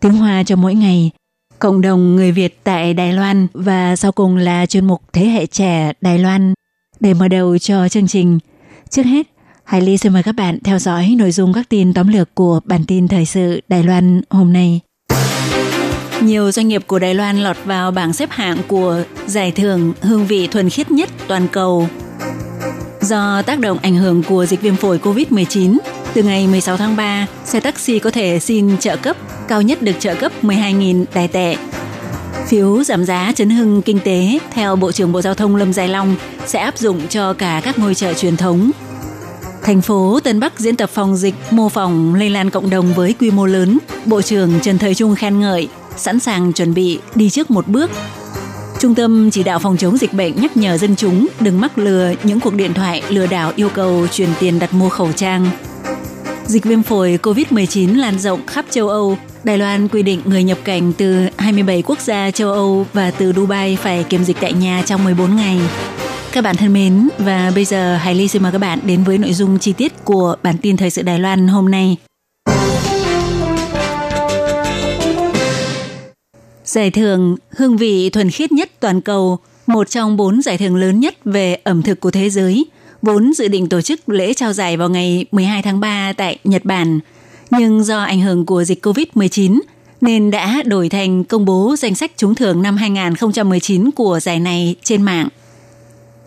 tiếng Hoa cho mỗi ngày, cộng đồng người Việt tại Đài Loan và sau cùng là chuyên mục Thế hệ trẻ Đài Loan. Để mở đầu cho chương trình, trước hết, Hải Ly xin mời các bạn theo dõi nội dung các tin tóm lược của bản tin thời sự Đài Loan hôm nay. Nhiều doanh nghiệp của Đài Loan lọt vào bảng xếp hạng của giải thưởng hương vị thuần khiết nhất toàn cầu. Do tác động ảnh hưởng của dịch viêm phổi COVID-19, từ ngày 16 tháng 3, xe taxi có thể xin trợ cấp, cao nhất được trợ cấp 12.000 đài tệ. Phiếu giảm giá chấn hưng kinh tế theo Bộ trưởng Bộ Giao thông Lâm Dài Long sẽ áp dụng cho cả các ngôi chợ truyền thống. Thành phố Tân Bắc diễn tập phòng dịch mô phỏng lây lan cộng đồng với quy mô lớn. Bộ trưởng Trần Thời Trung khen ngợi, sẵn sàng chuẩn bị đi trước một bước. Trung tâm chỉ đạo phòng chống dịch bệnh nhắc nhở dân chúng đừng mắc lừa những cuộc điện thoại lừa đảo yêu cầu chuyển tiền đặt mua khẩu trang. Dịch viêm phổi COVID-19 lan rộng khắp châu Âu. Đài Loan quy định người nhập cảnh từ 27 quốc gia châu Âu và từ Dubai phải kiểm dịch tại nhà trong 14 ngày. Các bạn thân mến, và bây giờ Hải Ly xin mời các bạn đến với nội dung chi tiết của bản tin thời sự Đài Loan hôm nay. Giải thưởng Hương vị thuần khiết nhất toàn cầu, một trong bốn giải thưởng lớn nhất về ẩm thực của thế giới, vốn dự định tổ chức lễ trao giải vào ngày 12 tháng 3 tại Nhật Bản. Nhưng do ảnh hưởng của dịch COVID-19 nên đã đổi thành công bố danh sách trúng thưởng năm 2019 của giải này trên mạng.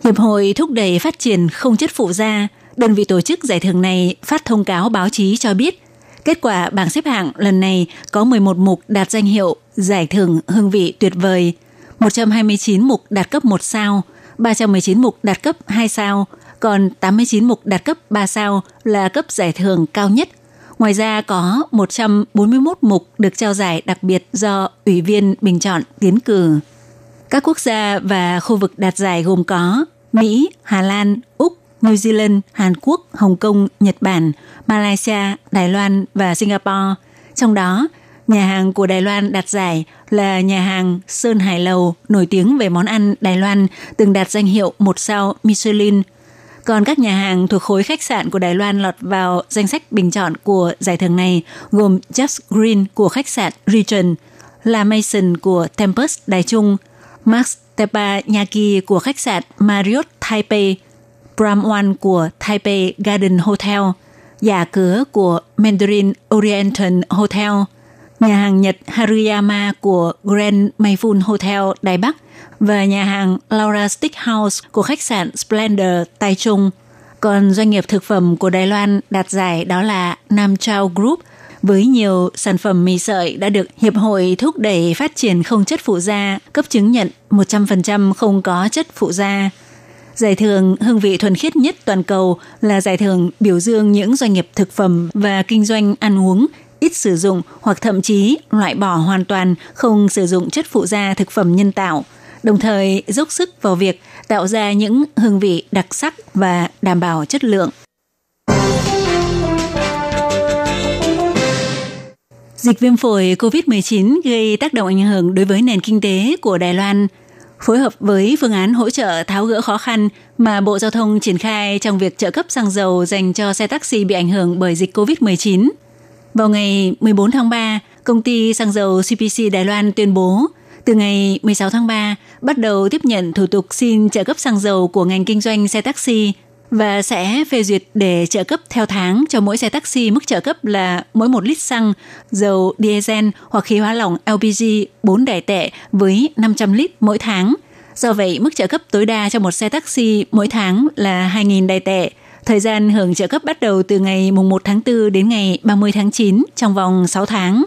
Hiệp hội thúc đẩy phát triển không chất phụ da, đơn vị tổ chức giải thưởng này phát thông cáo báo chí cho biết, kết quả bảng xếp hạng lần này có 11 mục đạt danh hiệu giải thưởng hương vị tuyệt vời, 129 mục đạt cấp 1 sao, 319 mục đạt cấp 2 sao, còn 89 mục đạt cấp 3 sao là cấp giải thưởng cao nhất. Ngoài ra có 141 mục được trao giải đặc biệt do Ủy viên bình chọn tiến cử. Các quốc gia và khu vực đạt giải gồm có Mỹ, Hà Lan, Úc, New Zealand, Hàn Quốc, Hồng Kông, Nhật Bản, Malaysia, Đài Loan và Singapore. Trong đó, nhà hàng của Đài Loan đạt giải là nhà hàng Sơn Hải Lầu, nổi tiếng về món ăn Đài Loan, từng đạt danh hiệu một sao Michelin. Còn các nhà hàng thuộc khối khách sạn của Đài Loan lọt vào danh sách bình chọn của giải thưởng này gồm Just Green của khách sạn Regent, La Mason của Tempest Đài Trung, Max Teppanyaki của khách sạn Marriott Taipei, Bram One của Taipei Garden Hotel, giả cửa của Mandarin Oriental Hotel, nhà hàng Nhật Haruyama của Grand Mayfun Hotel, Đài Bắc, và nhà hàng Laura Steakhouse của khách sạn Splendor Tài Trung. Còn doanh nghiệp thực phẩm của Đài Loan đạt giải đó là Nam Chao Group, với nhiều sản phẩm mì sợi đã được Hiệp hội thúc đẩy phát triển không chất phụ gia cấp chứng nhận 100% không có chất phụ gia. Giải thưởng hương vị thuần khiết nhất toàn cầu là giải thưởng biểu dương những doanh nghiệp thực phẩm và kinh doanh ăn uống ít sử dụng hoặc thậm chí loại bỏ hoàn toàn không sử dụng chất phụ gia thực phẩm nhân tạo, đồng thời dốc sức vào việc tạo ra những hương vị đặc sắc và đảm bảo chất lượng. Dịch viêm phổi COVID-19 gây tác động ảnh hưởng đối với nền kinh tế của Đài Loan, phối hợp với phương án hỗ trợ tháo gỡ khó khăn mà Bộ Giao thông triển khai trong việc trợ cấp xăng dầu dành cho xe taxi bị ảnh hưởng bởi dịch COVID-19. Vào ngày 14 tháng 3, công ty xăng dầu CPC Đài Loan tuyên bố từ ngày 16 tháng 3 bắt đầu tiếp nhận thủ tục xin trợ cấp xăng dầu của ngành kinh doanh xe taxi và sẽ phê duyệt để trợ cấp theo tháng cho mỗi xe taxi mức trợ cấp là mỗi một lít xăng, dầu diesel hoặc khí hóa lỏng LPG 4 đại tệ với 500 lít mỗi tháng. Do vậy, mức trợ cấp tối đa cho một xe taxi mỗi tháng là 2.000 đại tệ. Thời gian hưởng trợ cấp bắt đầu từ ngày 1 tháng 4 đến ngày 30 tháng 9 trong vòng 6 tháng.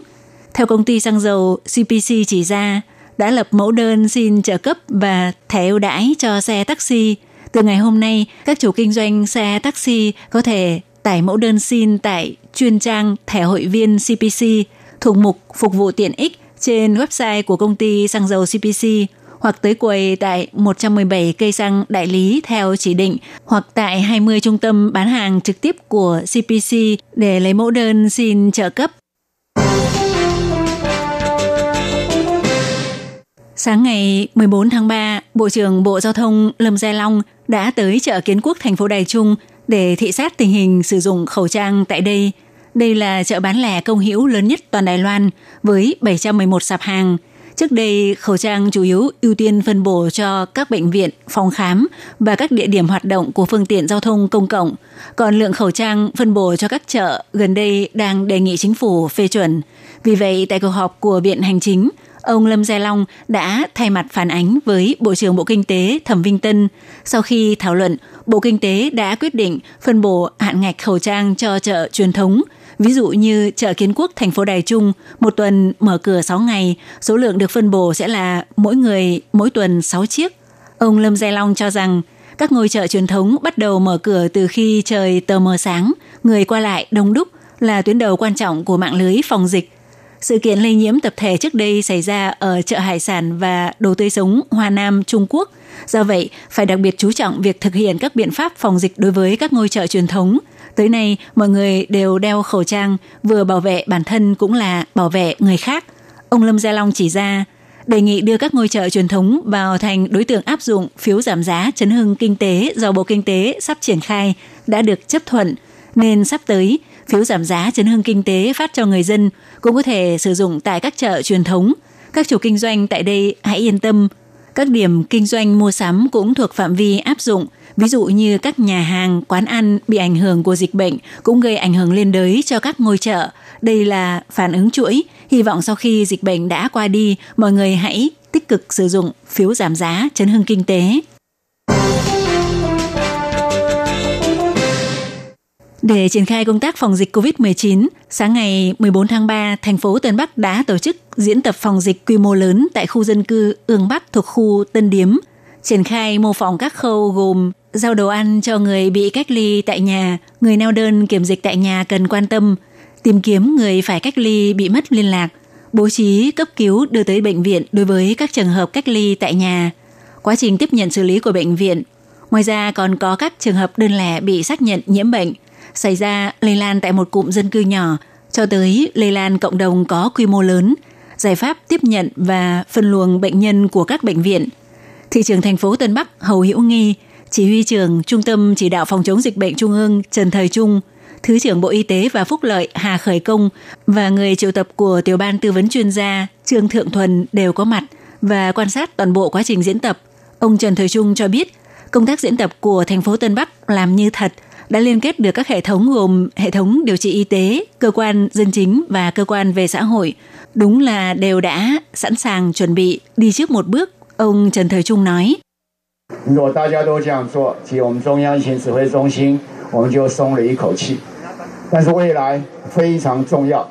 Theo công ty xăng dầu CPC chỉ ra, đã lập mẫu đơn xin trợ cấp và thẻ ưu đãi cho xe taxi. Từ ngày hôm nay, các chủ kinh doanh xe taxi có thể tải mẫu đơn xin tại chuyên trang thẻ hội viên CPC thuộc mục phục vụ tiện ích trên website của công ty xăng dầu CPC hoặc tới quầy tại 117 cây xăng đại lý theo chỉ định hoặc tại 20 trung tâm bán hàng trực tiếp của CPC để lấy mẫu đơn xin trợ cấp. Sáng ngày 14 tháng 3, Bộ trưởng Bộ Giao thông Lâm Gia Long đã tới chợ Kiến Quốc thành phố Đài Trung để thị sát tình hình sử dụng khẩu trang tại đây. Đây là chợ bán lẻ công hữu lớn nhất toàn Đài Loan với 711 sạp hàng. Trước đây, khẩu trang chủ yếu ưu tiên phân bổ cho các bệnh viện, phòng khám và các địa điểm hoạt động của phương tiện giao thông công cộng. Còn lượng khẩu trang phân bổ cho các chợ gần đây đang đề nghị chính phủ phê chuẩn. Vì vậy, tại cuộc họp của Viện Hành Chính, ông Lâm Gia Long đã thay mặt phản ánh với Bộ trưởng Bộ Kinh tế Thẩm Vinh Tân. Sau khi thảo luận, Bộ Kinh tế đã quyết định phân bổ hạn ngạch khẩu trang cho chợ truyền thống. Ví dụ như chợ Kiến Quốc thành phố Đài Trung, một tuần mở cửa 6 ngày, số lượng được phân bổ sẽ là mỗi người mỗi tuần 6 chiếc. Ông Lâm Gia Long cho rằng các ngôi chợ truyền thống bắt đầu mở cửa từ khi trời tờ mờ sáng, người qua lại đông đúc là tuyến đầu quan trọng của mạng lưới phòng dịch sự kiện lây nhiễm tập thể trước đây xảy ra ở chợ hải sản và đồ tươi sống Hoa Nam, Trung Quốc. Do vậy, phải đặc biệt chú trọng việc thực hiện các biện pháp phòng dịch đối với các ngôi chợ truyền thống. Tới nay, mọi người đều đeo khẩu trang, vừa bảo vệ bản thân cũng là bảo vệ người khác. Ông Lâm Gia Long chỉ ra, đề nghị đưa các ngôi chợ truyền thống vào thành đối tượng áp dụng phiếu giảm giá chấn hưng kinh tế do Bộ Kinh tế sắp triển khai đã được chấp thuận, nên sắp tới phiếu giảm giá chấn hưng kinh tế phát cho người dân cũng có thể sử dụng tại các chợ truyền thống. Các chủ kinh doanh tại đây hãy yên tâm. Các điểm kinh doanh mua sắm cũng thuộc phạm vi áp dụng, ví dụ như các nhà hàng, quán ăn bị ảnh hưởng của dịch bệnh cũng gây ảnh hưởng liên đới cho các ngôi chợ. Đây là phản ứng chuỗi, hy vọng sau khi dịch bệnh đã qua đi, mọi người hãy tích cực sử dụng phiếu giảm giá chấn hưng kinh tế. Để triển khai công tác phòng dịch COVID-19, sáng ngày 14 tháng 3, thành phố Tân Bắc đã tổ chức diễn tập phòng dịch quy mô lớn tại khu dân cư Ương Bắc thuộc khu Tân Điếm, triển khai mô phỏng các khâu gồm giao đồ ăn cho người bị cách ly tại nhà, người neo đơn kiểm dịch tại nhà cần quan tâm, tìm kiếm người phải cách ly bị mất liên lạc, bố trí cấp cứu đưa tới bệnh viện đối với các trường hợp cách ly tại nhà, quá trình tiếp nhận xử lý của bệnh viện. Ngoài ra còn có các trường hợp đơn lẻ bị xác nhận nhiễm bệnh – xảy ra lây lan tại một cụm dân cư nhỏ. Cho tới lây lan cộng đồng có quy mô lớn, giải pháp tiếp nhận và phân luồng bệnh nhân của các bệnh viện. Thị trường thành phố Tân Bắc Hầu Hữu Nghi, chỉ huy trưởng Trung tâm Chỉ đạo phòng chống dịch bệnh Trung ương Trần Thời Trung, Thứ trưởng Bộ Y tế và Phúc lợi Hà Khởi Công và người triệu tập của tiểu ban tư vấn chuyên gia Trương Thượng Thuần đều có mặt và quan sát toàn bộ quá trình diễn tập. Ông Trần Thời Trung cho biết, công tác diễn tập của thành phố Tân Bắc làm như thật – đã liên kết được các hệ thống gồm hệ thống điều trị y tế, cơ quan dân chính và cơ quan về xã hội. Đúng là đều đã sẵn sàng chuẩn bị đi trước một bước, ông Trần Thời Trung nói. 如果大家都这样做，其实我们中央疫情指挥中心我们就松了一口气。但是未来非常重要。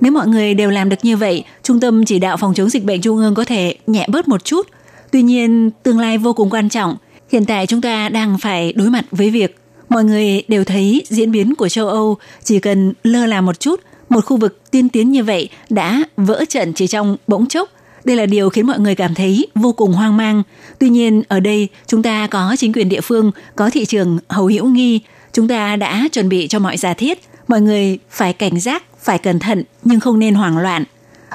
nếu mọi người đều làm được như vậy, Trung tâm Chỉ đạo Phòng chống dịch bệnh Trung ương có thể nhẹ bớt một chút. Tuy nhiên, tương lai vô cùng quan trọng – Hiện tại chúng ta đang phải đối mặt với việc mọi người đều thấy diễn biến của châu Âu chỉ cần lơ là một chút, một khu vực tiên tiến như vậy đã vỡ trận chỉ trong bỗng chốc. đây là điều khiến mọi người cảm thấy vô cùng hoang mang. Tuy nhiên, ở đây chúng ta có chính quyền địa phương, có thị trường hầu hữu nghi. Chúng ta đã chuẩn bị cho mọi giả thiết. Mọi người phải cảnh giác, phải cẩn thận, nhưng không nên hoảng loạn.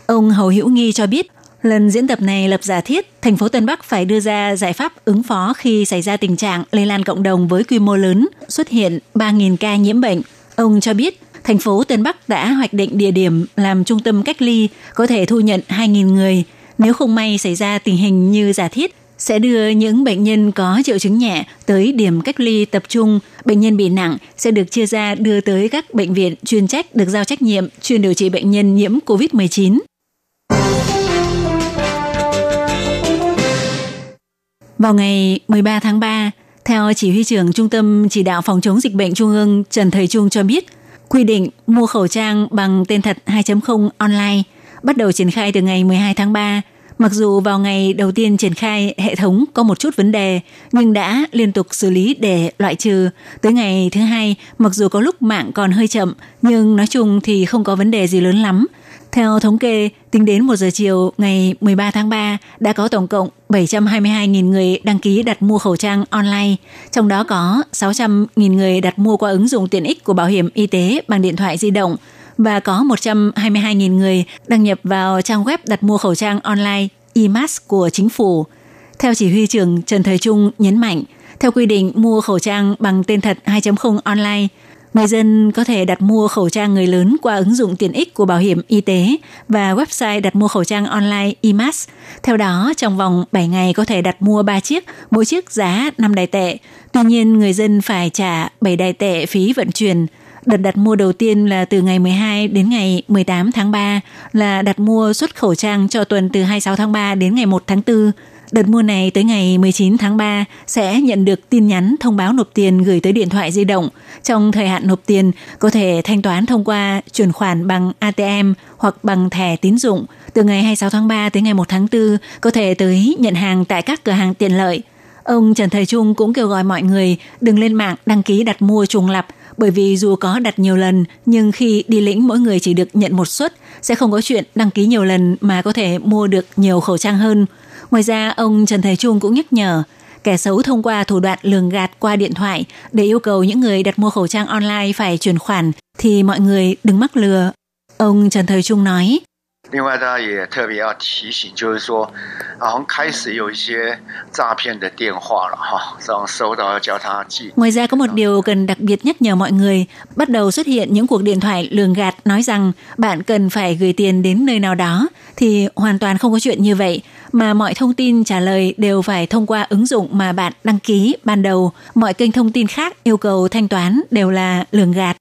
Ông Hầu Hữu Nghi cho biết Lần diễn tập này lập giả thiết thành phố Tân Bắc phải đưa ra giải pháp ứng phó khi xảy ra tình trạng lây lan cộng đồng với quy mô lớn, xuất hiện 3.000 ca nhiễm bệnh. Ông cho biết thành phố Tân Bắc đã hoạch định địa điểm làm trung tâm cách ly có thể thu nhận 2.000 người. Nếu không may xảy ra tình hình như giả thiết sẽ đưa những bệnh nhân có triệu chứng nhẹ tới điểm cách ly tập trung. Bệnh nhân bị nặng sẽ được chia ra đưa tới các bệnh viện chuyên trách được giao trách nhiệm chuyên điều trị bệnh nhân nhiễm COVID-19. Vào ngày 13 tháng 3, theo chỉ huy trưởng Trung tâm Chỉ đạo Phòng chống dịch bệnh Trung ương Trần Thầy Trung cho biết, quy định mua khẩu trang bằng tên thật 2.0 online bắt đầu triển khai từ ngày 12 tháng 3. Mặc dù vào ngày đầu tiên triển khai hệ thống có một chút vấn đề, nhưng đã liên tục xử lý để loại trừ. Tới ngày thứ hai, mặc dù có lúc mạng còn hơi chậm, nhưng nói chung thì không có vấn đề gì lớn lắm. Theo thống kê, tính đến 1 giờ chiều ngày 13 tháng 3 đã có tổng cộng 722.000 người đăng ký đặt mua khẩu trang online, trong đó có 600.000 người đặt mua qua ứng dụng tiện ích của bảo hiểm y tế bằng điện thoại di động và có 122.000 người đăng nhập vào trang web đặt mua khẩu trang online IMAS của chính phủ. Theo chỉ huy trưởng Trần Thời Trung nhấn mạnh, theo quy định mua khẩu trang bằng tên thật 2.0 online – Người dân có thể đặt mua khẩu trang người lớn qua ứng dụng tiện ích của bảo hiểm y tế và website đặt mua khẩu trang online IMAS. Theo đó, trong vòng 7 ngày có thể đặt mua 3 chiếc, mỗi chiếc giá 5 đài tệ. Tuy nhiên, người dân phải trả 7 đài tệ phí vận chuyển. Đợt đặt mua đầu tiên là từ ngày 12 đến ngày 18 tháng 3 là đặt mua xuất khẩu trang cho tuần từ 26 tháng 3 đến ngày 1 tháng 4. Đợt mua này tới ngày 19 tháng 3 sẽ nhận được tin nhắn thông báo nộp tiền gửi tới điện thoại di động. Trong thời hạn nộp tiền, có thể thanh toán thông qua chuyển khoản bằng ATM hoặc bằng thẻ tín dụng. Từ ngày 26 tháng 3 tới ngày 1 tháng 4, có thể tới nhận hàng tại các cửa hàng tiện lợi. Ông Trần Thời Trung cũng kêu gọi mọi người đừng lên mạng đăng ký đặt mua trùng lập bởi vì dù có đặt nhiều lần nhưng khi đi lĩnh mỗi người chỉ được nhận một suất sẽ không có chuyện đăng ký nhiều lần mà có thể mua được nhiều khẩu trang hơn. Ngoài ra, ông Trần Thầy Trung cũng nhắc nhở kẻ xấu thông qua thủ đoạn lường gạt qua điện thoại để yêu cầu những người đặt mua khẩu trang online phải chuyển khoản thì mọi người đừng mắc lừa. Ông Trần Thời Trung nói, 另外，大家也特别要提醒，就是说，好像开始有一些诈骗的电话了哈，这样收到要叫他寄。Ngoài ra có một điều cần đặc biệt nhắc nhở mọi người, bắt đầu xuất hiện những cuộc điện thoại lường gạt nói rằng bạn cần phải gửi tiền đến nơi nào đó thì hoàn toàn không có chuyện như vậy, mà mọi thông tin trả lời đều phải thông qua ứng dụng mà bạn đăng ký ban đầu. Mọi kênh thông tin khác yêu cầu thanh toán đều là lường gạt.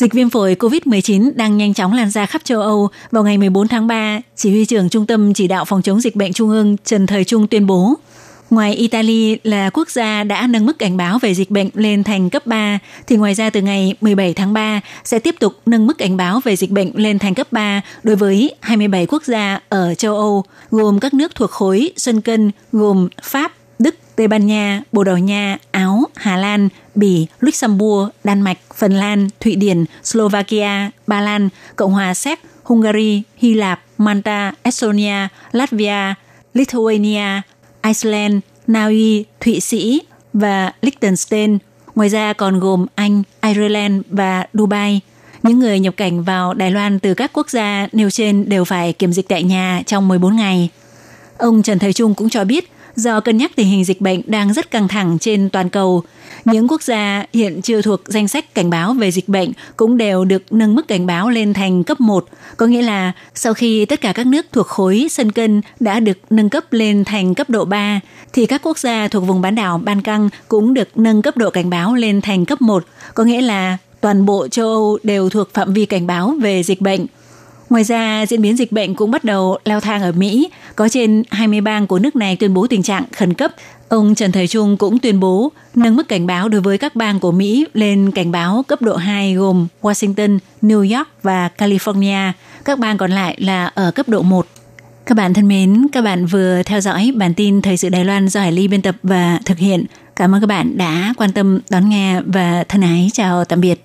Dịch viêm phổi COVID-19 đang nhanh chóng lan ra khắp châu Âu. Vào ngày 14 tháng 3, Chỉ huy trưởng Trung tâm Chỉ đạo Phòng chống dịch bệnh Trung ương Trần Thời Trung tuyên bố, Ngoài Italy là quốc gia đã nâng mức cảnh báo về dịch bệnh lên thành cấp 3, thì ngoài ra từ ngày 17 tháng 3 sẽ tiếp tục nâng mức cảnh báo về dịch bệnh lên thành cấp 3 đối với 27 quốc gia ở châu Âu, gồm các nước thuộc khối Xuân Cân, gồm Pháp, Đức, Tây Ban Nha, Bồ Đào Nha, Áo, Hà Lan, Bỉ, Luxembourg, Đan Mạch, Phần Lan, Thụy Điển, Slovakia, Ba Lan, Cộng hòa Séc, Hungary, Hy Lạp, Malta, Estonia, Latvia, Lithuania, Iceland, Na Uy, Thụy Sĩ và Liechtenstein. Ngoài ra còn gồm Anh, Ireland và Dubai. Những người nhập cảnh vào Đài Loan từ các quốc gia nêu trên đều phải kiểm dịch tại nhà trong 14 ngày. Ông Trần Thời Trung cũng cho biết do cân nhắc tình hình dịch bệnh đang rất căng thẳng trên toàn cầu. Những quốc gia hiện chưa thuộc danh sách cảnh báo về dịch bệnh cũng đều được nâng mức cảnh báo lên thành cấp 1, có nghĩa là sau khi tất cả các nước thuộc khối sân cân đã được nâng cấp lên thành cấp độ 3, thì các quốc gia thuộc vùng bán đảo Ban Căng cũng được nâng cấp độ cảnh báo lên thành cấp 1, có nghĩa là toàn bộ châu Âu đều thuộc phạm vi cảnh báo về dịch bệnh. Ngoài ra, diễn biến dịch bệnh cũng bắt đầu leo thang ở Mỹ. Có trên 20 bang của nước này tuyên bố tình trạng khẩn cấp. Ông Trần Thời Trung cũng tuyên bố nâng mức cảnh báo đối với các bang của Mỹ lên cảnh báo cấp độ 2 gồm Washington, New York và California. Các bang còn lại là ở cấp độ 1. Các bạn thân mến, các bạn vừa theo dõi bản tin Thời sự Đài Loan do Hải Ly biên tập và thực hiện. Cảm ơn các bạn đã quan tâm đón nghe và thân ái chào tạm biệt.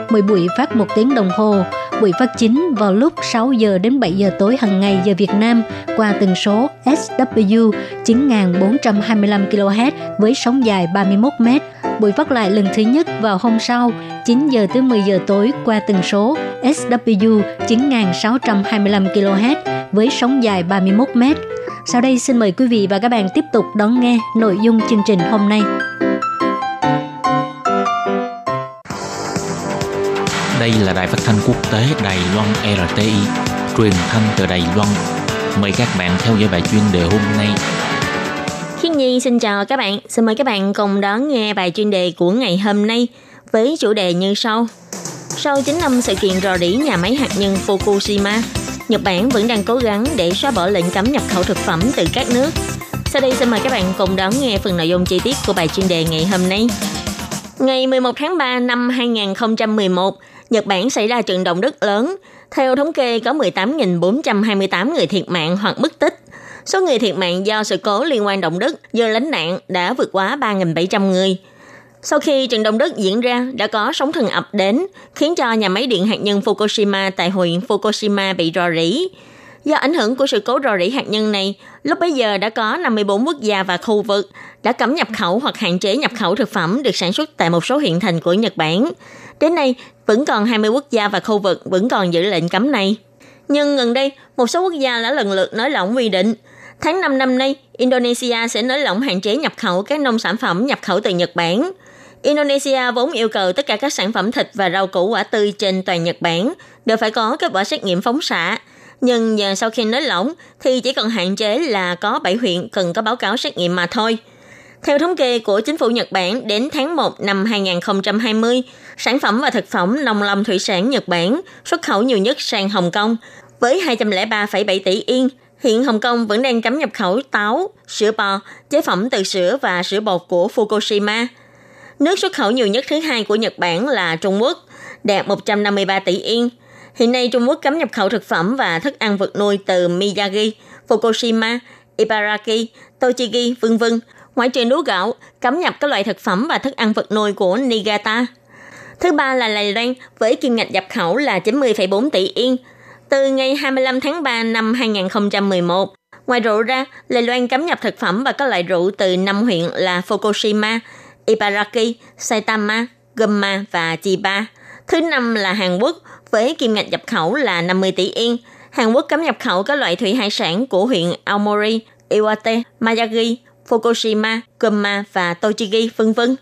10 buổi phát một tiếng đồng hồ. buổi phát chính vào lúc 6 giờ đến 7 giờ tối hàng ngày giờ Việt Nam qua tần số SW 9425 kHz với sóng dài 31 m. Buổi phát lại lần thứ nhất vào hôm sau 9 giờ tới 10 giờ tối qua tần số SW 9625 kHz với sóng dài 31 m. Sau đây xin mời quý vị và các bạn tiếp tục đón nghe nội dung chương trình hôm nay. Đây là đài phát thanh quốc tế Đài Loan RTI, truyền thanh từ Đài Loan. Mời các bạn theo dõi bài chuyên đề hôm nay. Khiết Nhi xin chào các bạn. Xin mời các bạn cùng đón nghe bài chuyên đề của ngày hôm nay với chủ đề như sau. Sau 9 năm sự kiện rò rỉ nhà máy hạt nhân Fukushima, Nhật Bản vẫn đang cố gắng để xóa bỏ lệnh cấm nhập khẩu thực phẩm từ các nước. Sau đây xin mời các bạn cùng đón nghe phần nội dung chi tiết của bài chuyên đề ngày hôm nay. Ngày 11 tháng 3 năm 2011, Nhật Bản xảy ra trận động đất lớn. Theo thống kê có 18.428 người thiệt mạng hoặc mất tích. Số người thiệt mạng do sự cố liên quan động đất do lánh nạn đã vượt quá 3.700 người. Sau khi trận động đất diễn ra, đã có sóng thần ập đến, khiến cho nhà máy điện hạt nhân Fukushima tại huyện Fukushima bị rò rỉ. Do ảnh hưởng của sự cố rò rỉ hạt nhân này, lúc bấy giờ đã có 54 quốc gia và khu vực đã cấm nhập khẩu hoặc hạn chế nhập khẩu thực phẩm được sản xuất tại một số huyện thành của Nhật Bản. Đến nay, vẫn còn 20 quốc gia và khu vực vẫn còn giữ lệnh cấm này. Nhưng gần đây, một số quốc gia đã lần lượt nới lỏng quy định. Tháng 5 năm nay, Indonesia sẽ nới lỏng hạn chế nhập khẩu các nông sản phẩm nhập khẩu từ Nhật Bản. Indonesia vốn yêu cầu tất cả các sản phẩm thịt và rau củ quả tươi trên toàn Nhật Bản đều phải có kết quả xét nghiệm phóng xạ. Nhưng giờ sau khi nới lỏng thì chỉ còn hạn chế là có 7 huyện cần có báo cáo xét nghiệm mà thôi. Theo thống kê của chính phủ Nhật Bản, đến tháng 1 năm 2020, sản phẩm và thực phẩm nông lâm thủy sản Nhật Bản xuất khẩu nhiều nhất sang Hồng Kông với 203,7 tỷ yên. Hiện Hồng Kông vẫn đang cấm nhập khẩu táo, sữa bò, chế phẩm từ sữa và sữa bột của Fukushima. Nước xuất khẩu nhiều nhất thứ hai của Nhật Bản là Trung Quốc, đạt 153 tỷ yên. Hiện nay Trung Quốc cấm nhập khẩu thực phẩm và thức ăn vật nuôi từ Miyagi, Fukushima, Ibaraki, Tochigi, vân vân ngoại trừ lúa gạo, cấm nhập các loại thực phẩm và thức ăn vật nuôi của Niigata. Thứ ba là Đài Loan với kim ngạch nhập khẩu là 90,4 tỷ yên. Từ ngày 25 tháng 3 năm 2011, ngoài rượu ra, Đài Loan cấm nhập thực phẩm và các loại rượu từ năm huyện là Fukushima, Ibaraki, Saitama, Gunma và Chiba. Thứ năm là Hàn Quốc với kim ngạch nhập khẩu là 50 tỷ yên. Hàn Quốc cấm nhập khẩu các loại thủy hải sản của huyện Aomori, Iwate, Miyagi, Fukushima, Gunma và Tochigi, vân vân.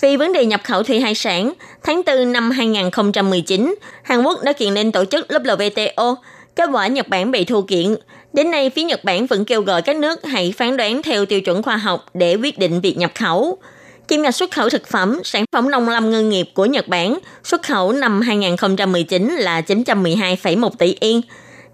Vì vấn đề nhập khẩu thủy hải sản, tháng 4 năm 2019, Hàn Quốc đã kiện lên tổ chức WTO. Kết quả Nhật Bản bị thua kiện. Đến nay, phía Nhật Bản vẫn kêu gọi các nước hãy phán đoán theo tiêu chuẩn khoa học để quyết định việc nhập khẩu. Kim ngạch xuất khẩu thực phẩm, sản phẩm nông lâm ngư nghiệp của Nhật Bản xuất khẩu năm 2019 là 912,1 tỷ yên,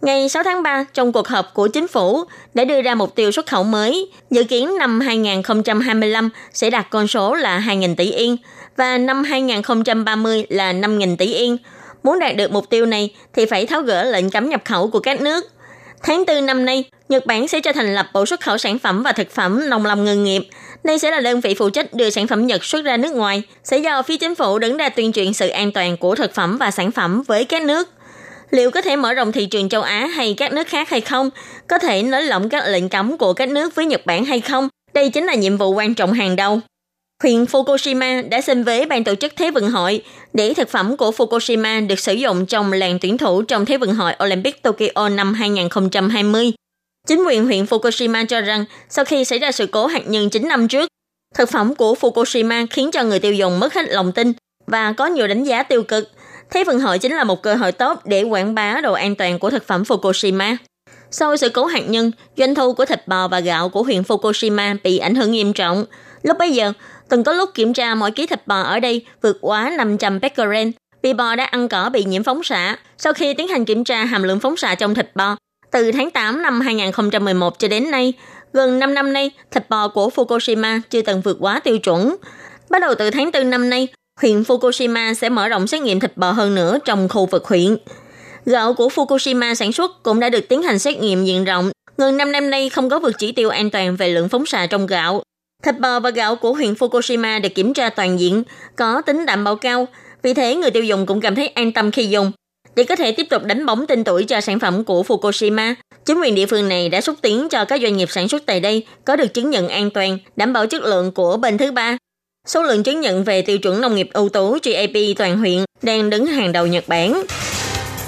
Ngày 6 tháng 3, trong cuộc họp của chính phủ đã đưa ra mục tiêu xuất khẩu mới, dự kiến năm 2025 sẽ đạt con số là 2.000 tỷ yên và năm 2030 là 5.000 tỷ yên. Muốn đạt được mục tiêu này thì phải tháo gỡ lệnh cấm nhập khẩu của các nước. Tháng 4 năm nay, Nhật Bản sẽ cho thành lập Bộ xuất khẩu sản phẩm và thực phẩm nông lâm ngư nghiệp. Đây sẽ là đơn vị phụ trách đưa sản phẩm Nhật xuất ra nước ngoài, sẽ do phía chính phủ đứng ra tuyên truyền sự an toàn của thực phẩm và sản phẩm với các nước liệu có thể mở rộng thị trường châu Á hay các nước khác hay không? Có thể nới lỏng các lệnh cấm của các nước với Nhật Bản hay không? Đây chính là nhiệm vụ quan trọng hàng đầu. Huyện Fukushima đã xin với ban tổ chức Thế vận hội để thực phẩm của Fukushima được sử dụng trong làng tuyển thủ trong Thế vận hội Olympic Tokyo năm 2020. Chính quyền huyện Fukushima cho rằng sau khi xảy ra sự cố hạt nhân 9 năm trước, thực phẩm của Fukushima khiến cho người tiêu dùng mất hết lòng tin và có nhiều đánh giá tiêu cực. Thế vận hội chính là một cơ hội tốt để quảng bá độ an toàn của thực phẩm Fukushima. Sau sự cố hạt nhân, doanh thu của thịt bò và gạo của huyện Fukushima bị ảnh hưởng nghiêm trọng. Lúc bấy giờ, từng có lúc kiểm tra mỗi ký thịt bò ở đây vượt quá 500 becquerel vì bò đã ăn cỏ bị nhiễm phóng xạ. Sau khi tiến hành kiểm tra hàm lượng phóng xạ trong thịt bò, từ tháng 8 năm 2011 cho đến nay, gần 5 năm nay, thịt bò của Fukushima chưa từng vượt quá tiêu chuẩn. Bắt đầu từ tháng 4 năm nay, huyện Fukushima sẽ mở rộng xét nghiệm thịt bò hơn nữa trong khu vực huyện. Gạo của Fukushima sản xuất cũng đã được tiến hành xét nghiệm diện rộng. Gần 5 năm nay không có vượt chỉ tiêu an toàn về lượng phóng xạ trong gạo. Thịt bò và gạo của huyện Fukushima được kiểm tra toàn diện, có tính đảm bảo cao. Vì thế người tiêu dùng cũng cảm thấy an tâm khi dùng. Để có thể tiếp tục đánh bóng tên tuổi cho sản phẩm của Fukushima, chính quyền địa phương này đã xúc tiến cho các doanh nghiệp sản xuất tại đây có được chứng nhận an toàn, đảm bảo chất lượng của bên thứ ba. Số lượng chứng nhận về tiêu chuẩn nông nghiệp ưu tú GAP toàn huyện đang đứng hàng đầu Nhật Bản.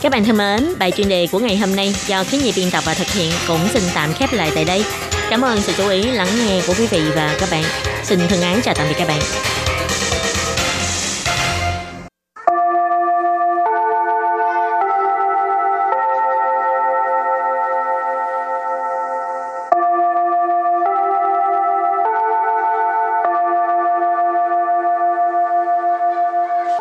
Các bạn thân mến, bài chuyên đề của ngày hôm nay do khí nhi biên tập và thực hiện cũng xin tạm khép lại tại đây. Cảm ơn sự chú ý lắng nghe của quý vị và các bạn. Xin thân ái chào tạm biệt các bạn.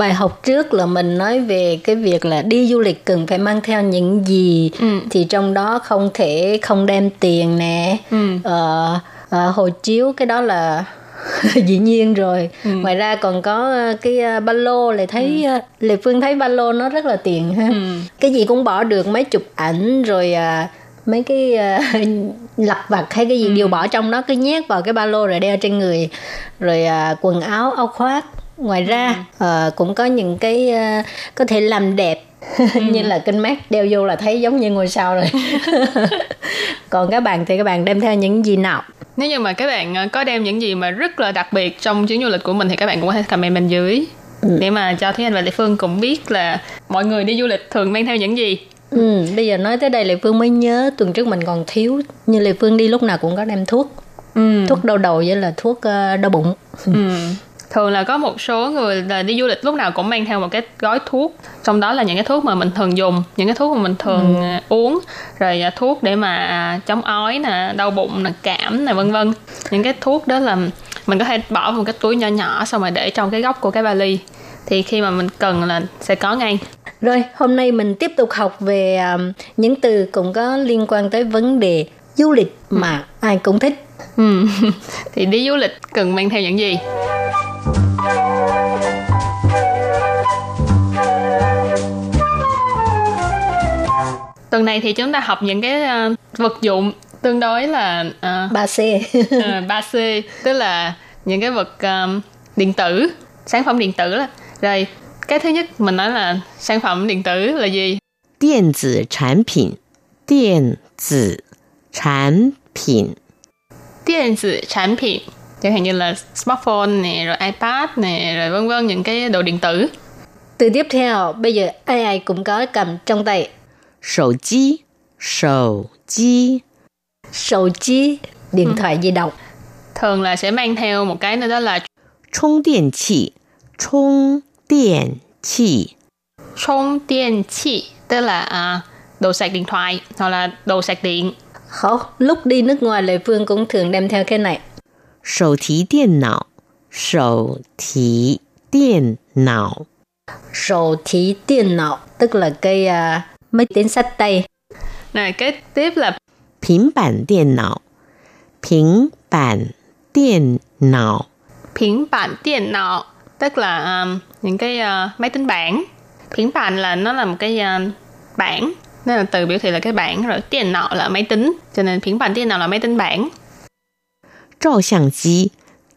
Bài học trước là mình nói về cái việc là đi du lịch cần phải mang theo những gì Ừ. thì trong đó không thể không đem tiền nè, Ừ. ờ, ờ, hộ chiếu cái đó là dĩ nhiên rồi. Ừ. Ngoài ra còn có ờ, cái ờ, ba lô lại thấy ờ, Lệ Phương thấy ba lô nó rất là tiền ha. Ừ. Cái gì cũng bỏ được mấy chụp ảnh rồi à, mấy cái uh, lặt vặt hay cái gì đều bỏ trong đó cứ nhét vào cái ba lô rồi đeo trên người rồi à, quần áo áo khoác ngoài ra ờ, cũng có những cái ờ, có thể làm đẹp. Như là kinh mát đeo vô là thấy giống như ngôi sao rồi. Còn các bạn thì các bạn đem theo những gì nào? Nếu như mà các bạn ờ, có đem những gì mà rất là đặc biệt trong chuyến du lịch của mình thì các bạn cũng có thể comment bên dưới. Để mà cho Thúy Anh và Lệ Phương cũng biết là mọi người đi du lịch thường mang theo những gì. ừ, bây giờ nói tới đây lệ phương mới nhớ tuần trước mình còn thiếu như lệ phương đi lúc nào cũng có đem thuốc. Ừ. thuốc đau đầu với là thuốc đau bụng. Ừ. Thường là có một số người là đi du lịch lúc nào cũng mang theo một cái gói thuốc. Trong đó là những cái thuốc mà mình thường dùng Những cái thuốc mà mình thường à, uống. Rồi à, thuốc để mà à, chống ói nè, đau bụng nè, cảm nè vân vân. Những cái thuốc đó là mình có thể bỏ vào một cái túi nhỏ nhỏ Xong rồi để trong cái góc của cái vali. Thì khi mà mình cần là sẽ có ngay. Rồi, hôm nay mình tiếp tục học về um, những từ cũng có liên quan tới vấn đề du lịch mà ai cũng thích. ừ. Thì đi du lịch cần mang theo những gì? tuần này thì chúng ta học những cái uh, vật dụng tương đối là ờ, ba c. Ờ, ba c tức là những cái vật um, điện tử sản phẩm điện tử là rồi cái thứ nhất mình nói là sản phẩm điện tử là gì? điện tử sản phẩm điện tử sản phẩm điện tử sản phẩm chẳng hạn như là smartphone này rồi ipad này rồi vân vân những cái đồ điện tử. Từ tiếp theo bây giờ ai ai cũng có cầm trong tay. 手机，手机， Sầu chi, điện thoại di động. thường là sẽ mang theo một cái nữa đó là 充电器，充电器， 充điện器tức là à, đồ sạc điện thoại hoặc là đồ sạc điện Không, lúc đi nước ngoài Lệ Phương cũng thường đem theo cái này. 手提电脑，手提电脑， Sầu thí điện não, tức là cái à, máy tính sách tay. Rồi cái tiếp là Bình bản điện não. Bình bản điện não. Bình bản điện não tức là um, những cái uh, máy tính bảng. Bình bản là nó là một cái uh, bảng nên là từ biểu thị là cái bảng rồi tiền não là máy tính cho nên bình bản tiền não là máy tính bảng Trào xiang chi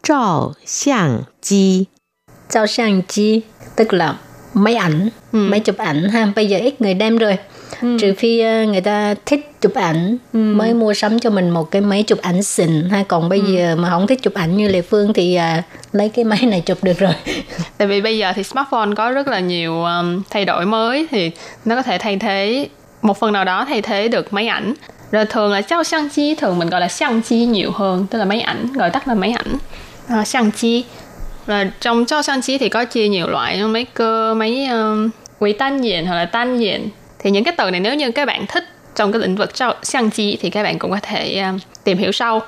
Trào xiang chi Trào xiang chi tức là máy ảnh ừ. máy chụp ảnh ha bây giờ ít người đem rồi ừ. trừ phi ờ, người ta thích chụp ảnh ừ. mới mua sắm cho mình một cái máy chụp ảnh xịn ha còn bây ừ. giờ mà không thích chụp ảnh như lệ phương thì à, lấy cái máy này chụp được rồi tại vì bây giờ thì smartphone có rất là nhiều um, thay đổi mới thì nó có thể thay thế một phần nào đó thay thế được máy ảnh rồi thường là trao xăng chi thường mình gọi là xăng chi nhiều hơn tức là máy ảnh gọi tắt là máy ảnh ờ, à, sang chi rồi trong trao相机thì có chia nhiều loại như máy cơ máy um, quỹ tan diện hoặc là tan diện thì những cái từ này nếu như các bạn thích trong cái lĩnh vực trao相机thì các bạn cũng có thể um, tìm hiểu sau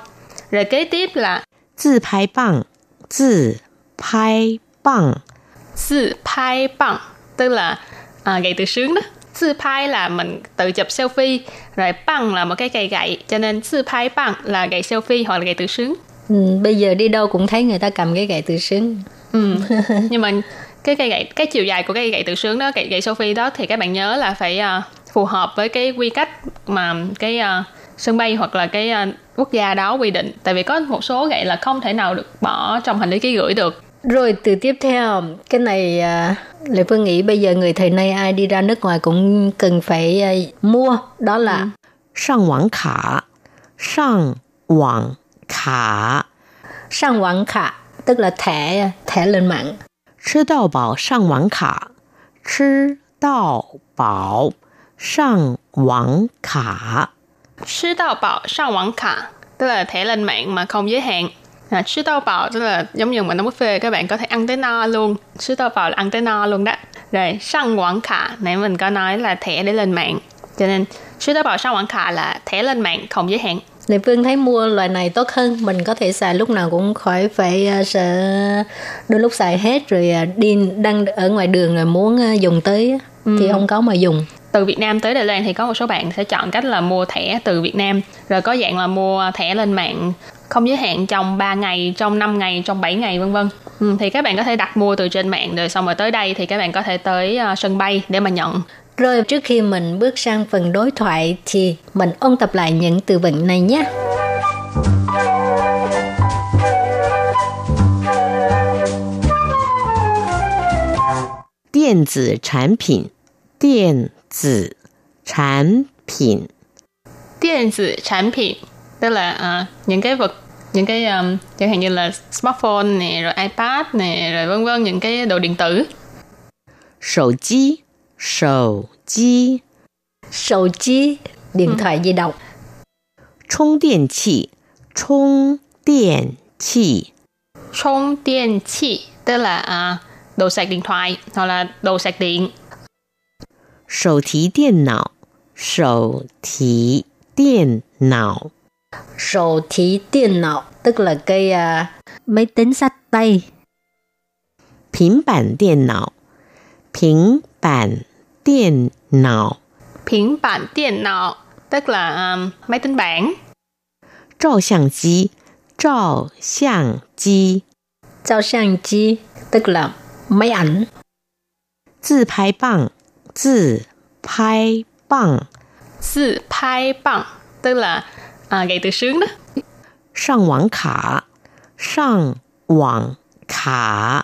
rồi kế tiếp là 自拍棒，自拍棒， tự 拍 bằng tức là à, gậy tự sướng đó tự 拍 là mình tự chụp selfie rồi bằng là một cái cây gậy cho nên tự 拍 bằng là gậy selfie hoặc là gậy tự sướng Ừ, bây giờ đi đâu cũng thấy người ta cầm cái gậy tự sướng. Ừ. nhưng mà cái cây gậy cái chiều dài của cái gậy tự sướng đó gậy gậy Sophie đó thì các bạn nhớ là phải uh, phù hợp với cái quy cách mà cái uh, sân bay hoặc là cái uh, quốc gia đó quy định. Tại vì có một số gậy là không thể nào được bỏ trong hành lý ký gửi được. Rồi từ tiếp theo cái này uh, lệ phương nghĩ bây giờ người thời nay ai đi ra nước ngoài cũng cần phải uh, mua. Đó là ừ. sang quảng khả. Sang quảng 卡，上网卡 tức là thẻ thẻ lên mạng. 吃到饱上网卡，吃到饱上网卡，吃到饱上网卡 tức là thẻ lên mạng mà không giới hạn. À, chứ tao bảo tức là giống như mình ở buffet các bạn có thể ăn tới no luôn chứ tao bảo là ăn tới no luôn đó rồi sang quảng khả nãy mình có nói là thẻ để lên mạng cho nên chứ tao bảo sang quảng khả là thẻ lên mạng không giới hạn Lê Phương thấy mua loại này tốt hơn Mình có thể xài lúc nào cũng khỏi phải uh, sợ Đôi lúc xài hết rồi uh, đi đang ở ngoài đường rồi muốn uh, dùng tới ừ. Thì không có mà dùng từ Việt Nam tới Đài Loan thì có một số bạn sẽ chọn cách là mua thẻ từ Việt Nam rồi có dạng là mua thẻ lên mạng không giới hạn trong 3 ngày, trong 5 ngày, trong 7 ngày vân vân. Ừ, thì các bạn có thể đặt mua từ trên mạng rồi xong rồi tới đây thì các bạn có thể tới uh, sân bay để mà nhận. Rồi trước khi mình bước sang phần đối thoại thì mình ôn tập lại những từ vựng này nhé. Điện tử sản phẩm Điện tử sản phẩm Điện tử sản phẩm tức là uh, những cái vật những cái um, chẳng hạn như là smartphone nè rồi ipad nè rồi vân vân những cái đồ điện tử. Sầu chi Sầu chi Sầu chi Điện ừ. thoại di động充电器充电器充电器 tức là uh, đồ sạc điện thoại hoặc là đồ sạc điện 手提电脑手提电脑 Sổ thí điện não tức là cái uh, máy tính sách tay. 平板电脑，平 板电脑，平板电脑 tức là um, máy tính bảng. 照相机，照相机，照相机 tức là máy ảnh. 自拍棒，自拍棒，自拍棒 tức là à, gậy từ sướng đó. Sang quảng khả, sang quảng khả.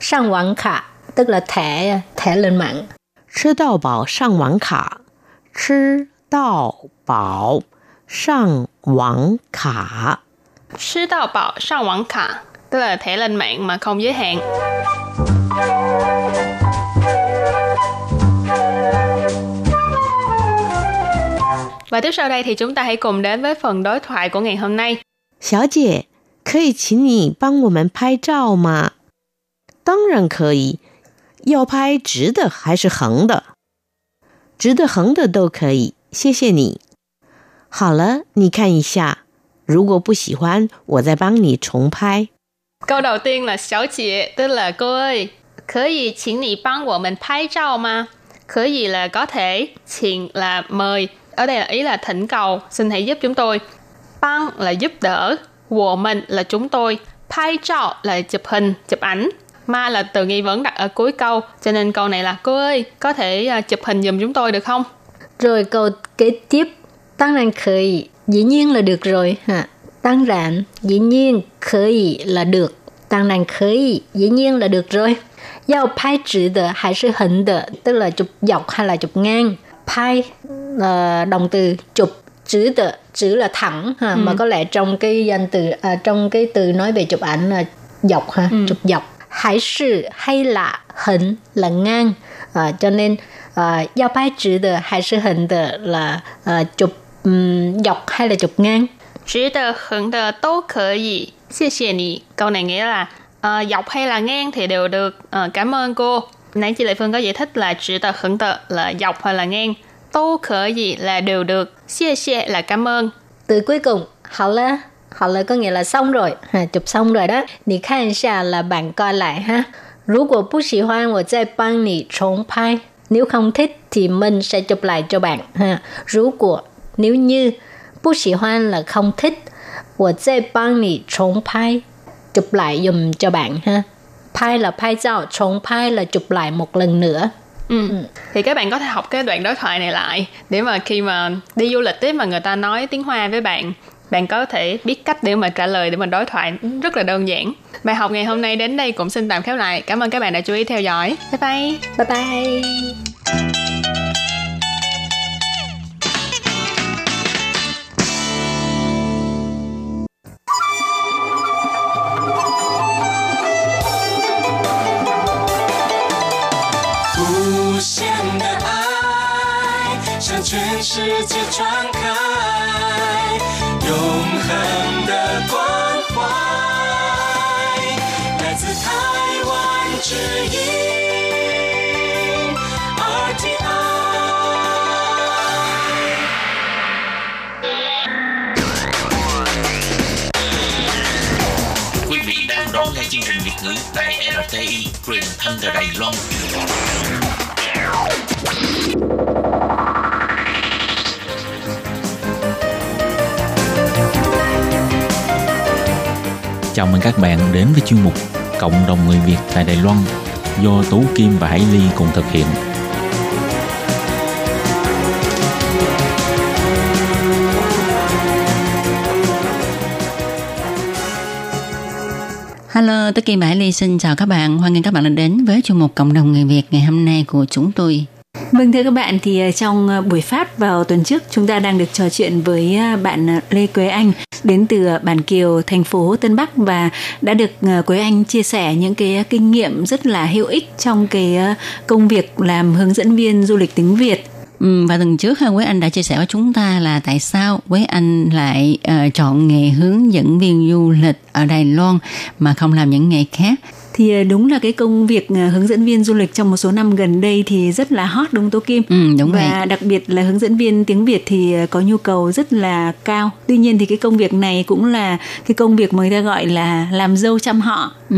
Sang quảng khả tức là thẻ thẻ lên mạng. 吃到饱上网卡，吃到饱上网卡，吃到饱上网卡 tức là thẻ lên mạng mà không giới hạn. Và tiếp sau đây thì chúng ta hãy cùng đến với phần đối thoại của ngày hôm nay. 小姐，可以请你帮我们拍照吗？当然可以。 要拍直的还是横的？直的、横的都可以。谢谢你。好了，你看一下。如果不喜欢，我再帮你重拍。Câu đầu tiên là 小姐 tức là cô ơi, 可以请你帮我们拍照吗？可以 là có thể, 请 là mời, ở đây là ý là thỉnh cầu, xin hãy giúp chúng tôi. Băng là giúp đỡ, wo mình là chúng tôi, pai trao là chụp hình, chụp ảnh. Ma là từ nghi vấn đặt ở cuối câu, cho nên câu này là cô ơi, có thể uh, chụp hình giùm chúng tôi được không? Rồi câu kế tiếp, tăng rằng khởi, dĩ nhiên là được rồi hả? Tăng rằng, dĩ nhiên, khởi là được. Tăng rằng khởi, dĩ nhiên là được rồi. Giao pai chữ de hay là hình de, tức là chụp dọc hay là chụp ngang. Pai uh, động từ chụp chữ tự chữ là thẳng ha ừ. mà có lẽ trong cái danh từ à, trong cái từ nói về chụp ảnh là dọc ha ừ. chụp dọc hay sự hay là hình là ngang à, cho nên à, giao bài chữ tự hay sự hình tự là à, chụp um, dọc hay là chụp ngang chữ tự hình tự都可以谢谢你 câu này nghĩa là à, dọc hay là ngang thì đều được à, cảm ơn cô nãy chị Lệ Phương có giải thích là chữ tự hình tự là dọc hay là ngang tô khở gì là đều được, xie xie là cảm ơn. Từ cuối cùng, hảo là, Họ lời có nghĩa là xong rồi, ha, chụp xong rồi đó. Nì khan là bạn coi lại ha. Nếu không thích thì mình sẽ chụp lại cho bạn ha. Nếu quả, nếu như, bù xì hoan là không thích, của sẽ băng nì chống phai. Chụp lại dùm cho bạn ha. Phai là phai dạo, chống phai là chụp lại một lần nữa. Ừ. ừ. thì các bạn có thể học cái đoạn đối thoại này lại để mà khi mà đi du lịch ấy mà người ta nói tiếng hoa với bạn bạn có thể biết cách để mà trả lời để mà đối thoại rất là đơn giản. Bài học ngày hôm nay đến đây cũng xin tạm khép lại. Cảm ơn các bạn đã chú ý theo dõi. Bye bye. bye bye 之音 RTI。Quý vị đang đón nghe chương trình Việt ngữ tại RTI truyền thanh từ Đài Loan. Chào mừng các bạn đến với chuyên mục Cộng đồng người Việt tại Đài Loan do Tú Kim và Hải Ly cùng thực hiện. Hello, tôi Kim Hải Ly xin chào các bạn. Hoan nghênh các bạn đã đến với chuyên mục Cộng đồng người Việt ngày hôm nay của chúng tôi. Vâng thưa các bạn thì ờ, trong ờ, buổi phát vào tuần trước chúng ta đang được trò chuyện với ờ, bạn Lê Quế Anh đến từ Bản Kiều, thành phố Tân Bắc và đã được Quế Anh chia sẻ những cái kinh nghiệm rất là hữu ích trong cái công việc làm hướng dẫn viên du lịch tiếng Việt. Ừ, và tuần trước ha, Quế Anh đã chia sẻ với chúng ta là tại sao Quế Anh lại uh, chọn nghề hướng dẫn viên du lịch ở Đài Loan mà không làm những nghề khác. Thì ờ, đúng là cái công việc ờ, hướng dẫn viên du lịch trong một số năm gần đây thì rất là hot đúng không Tố Kim? Ừ, đúng Và vậy. đặc biệt là hướng dẫn viên tiếng Việt thì ờ, có nhu cầu rất là cao. Tuy nhiên thì cái công việc này cũng là cái công việc mà người ta gọi là làm dâu chăm họ Ừ.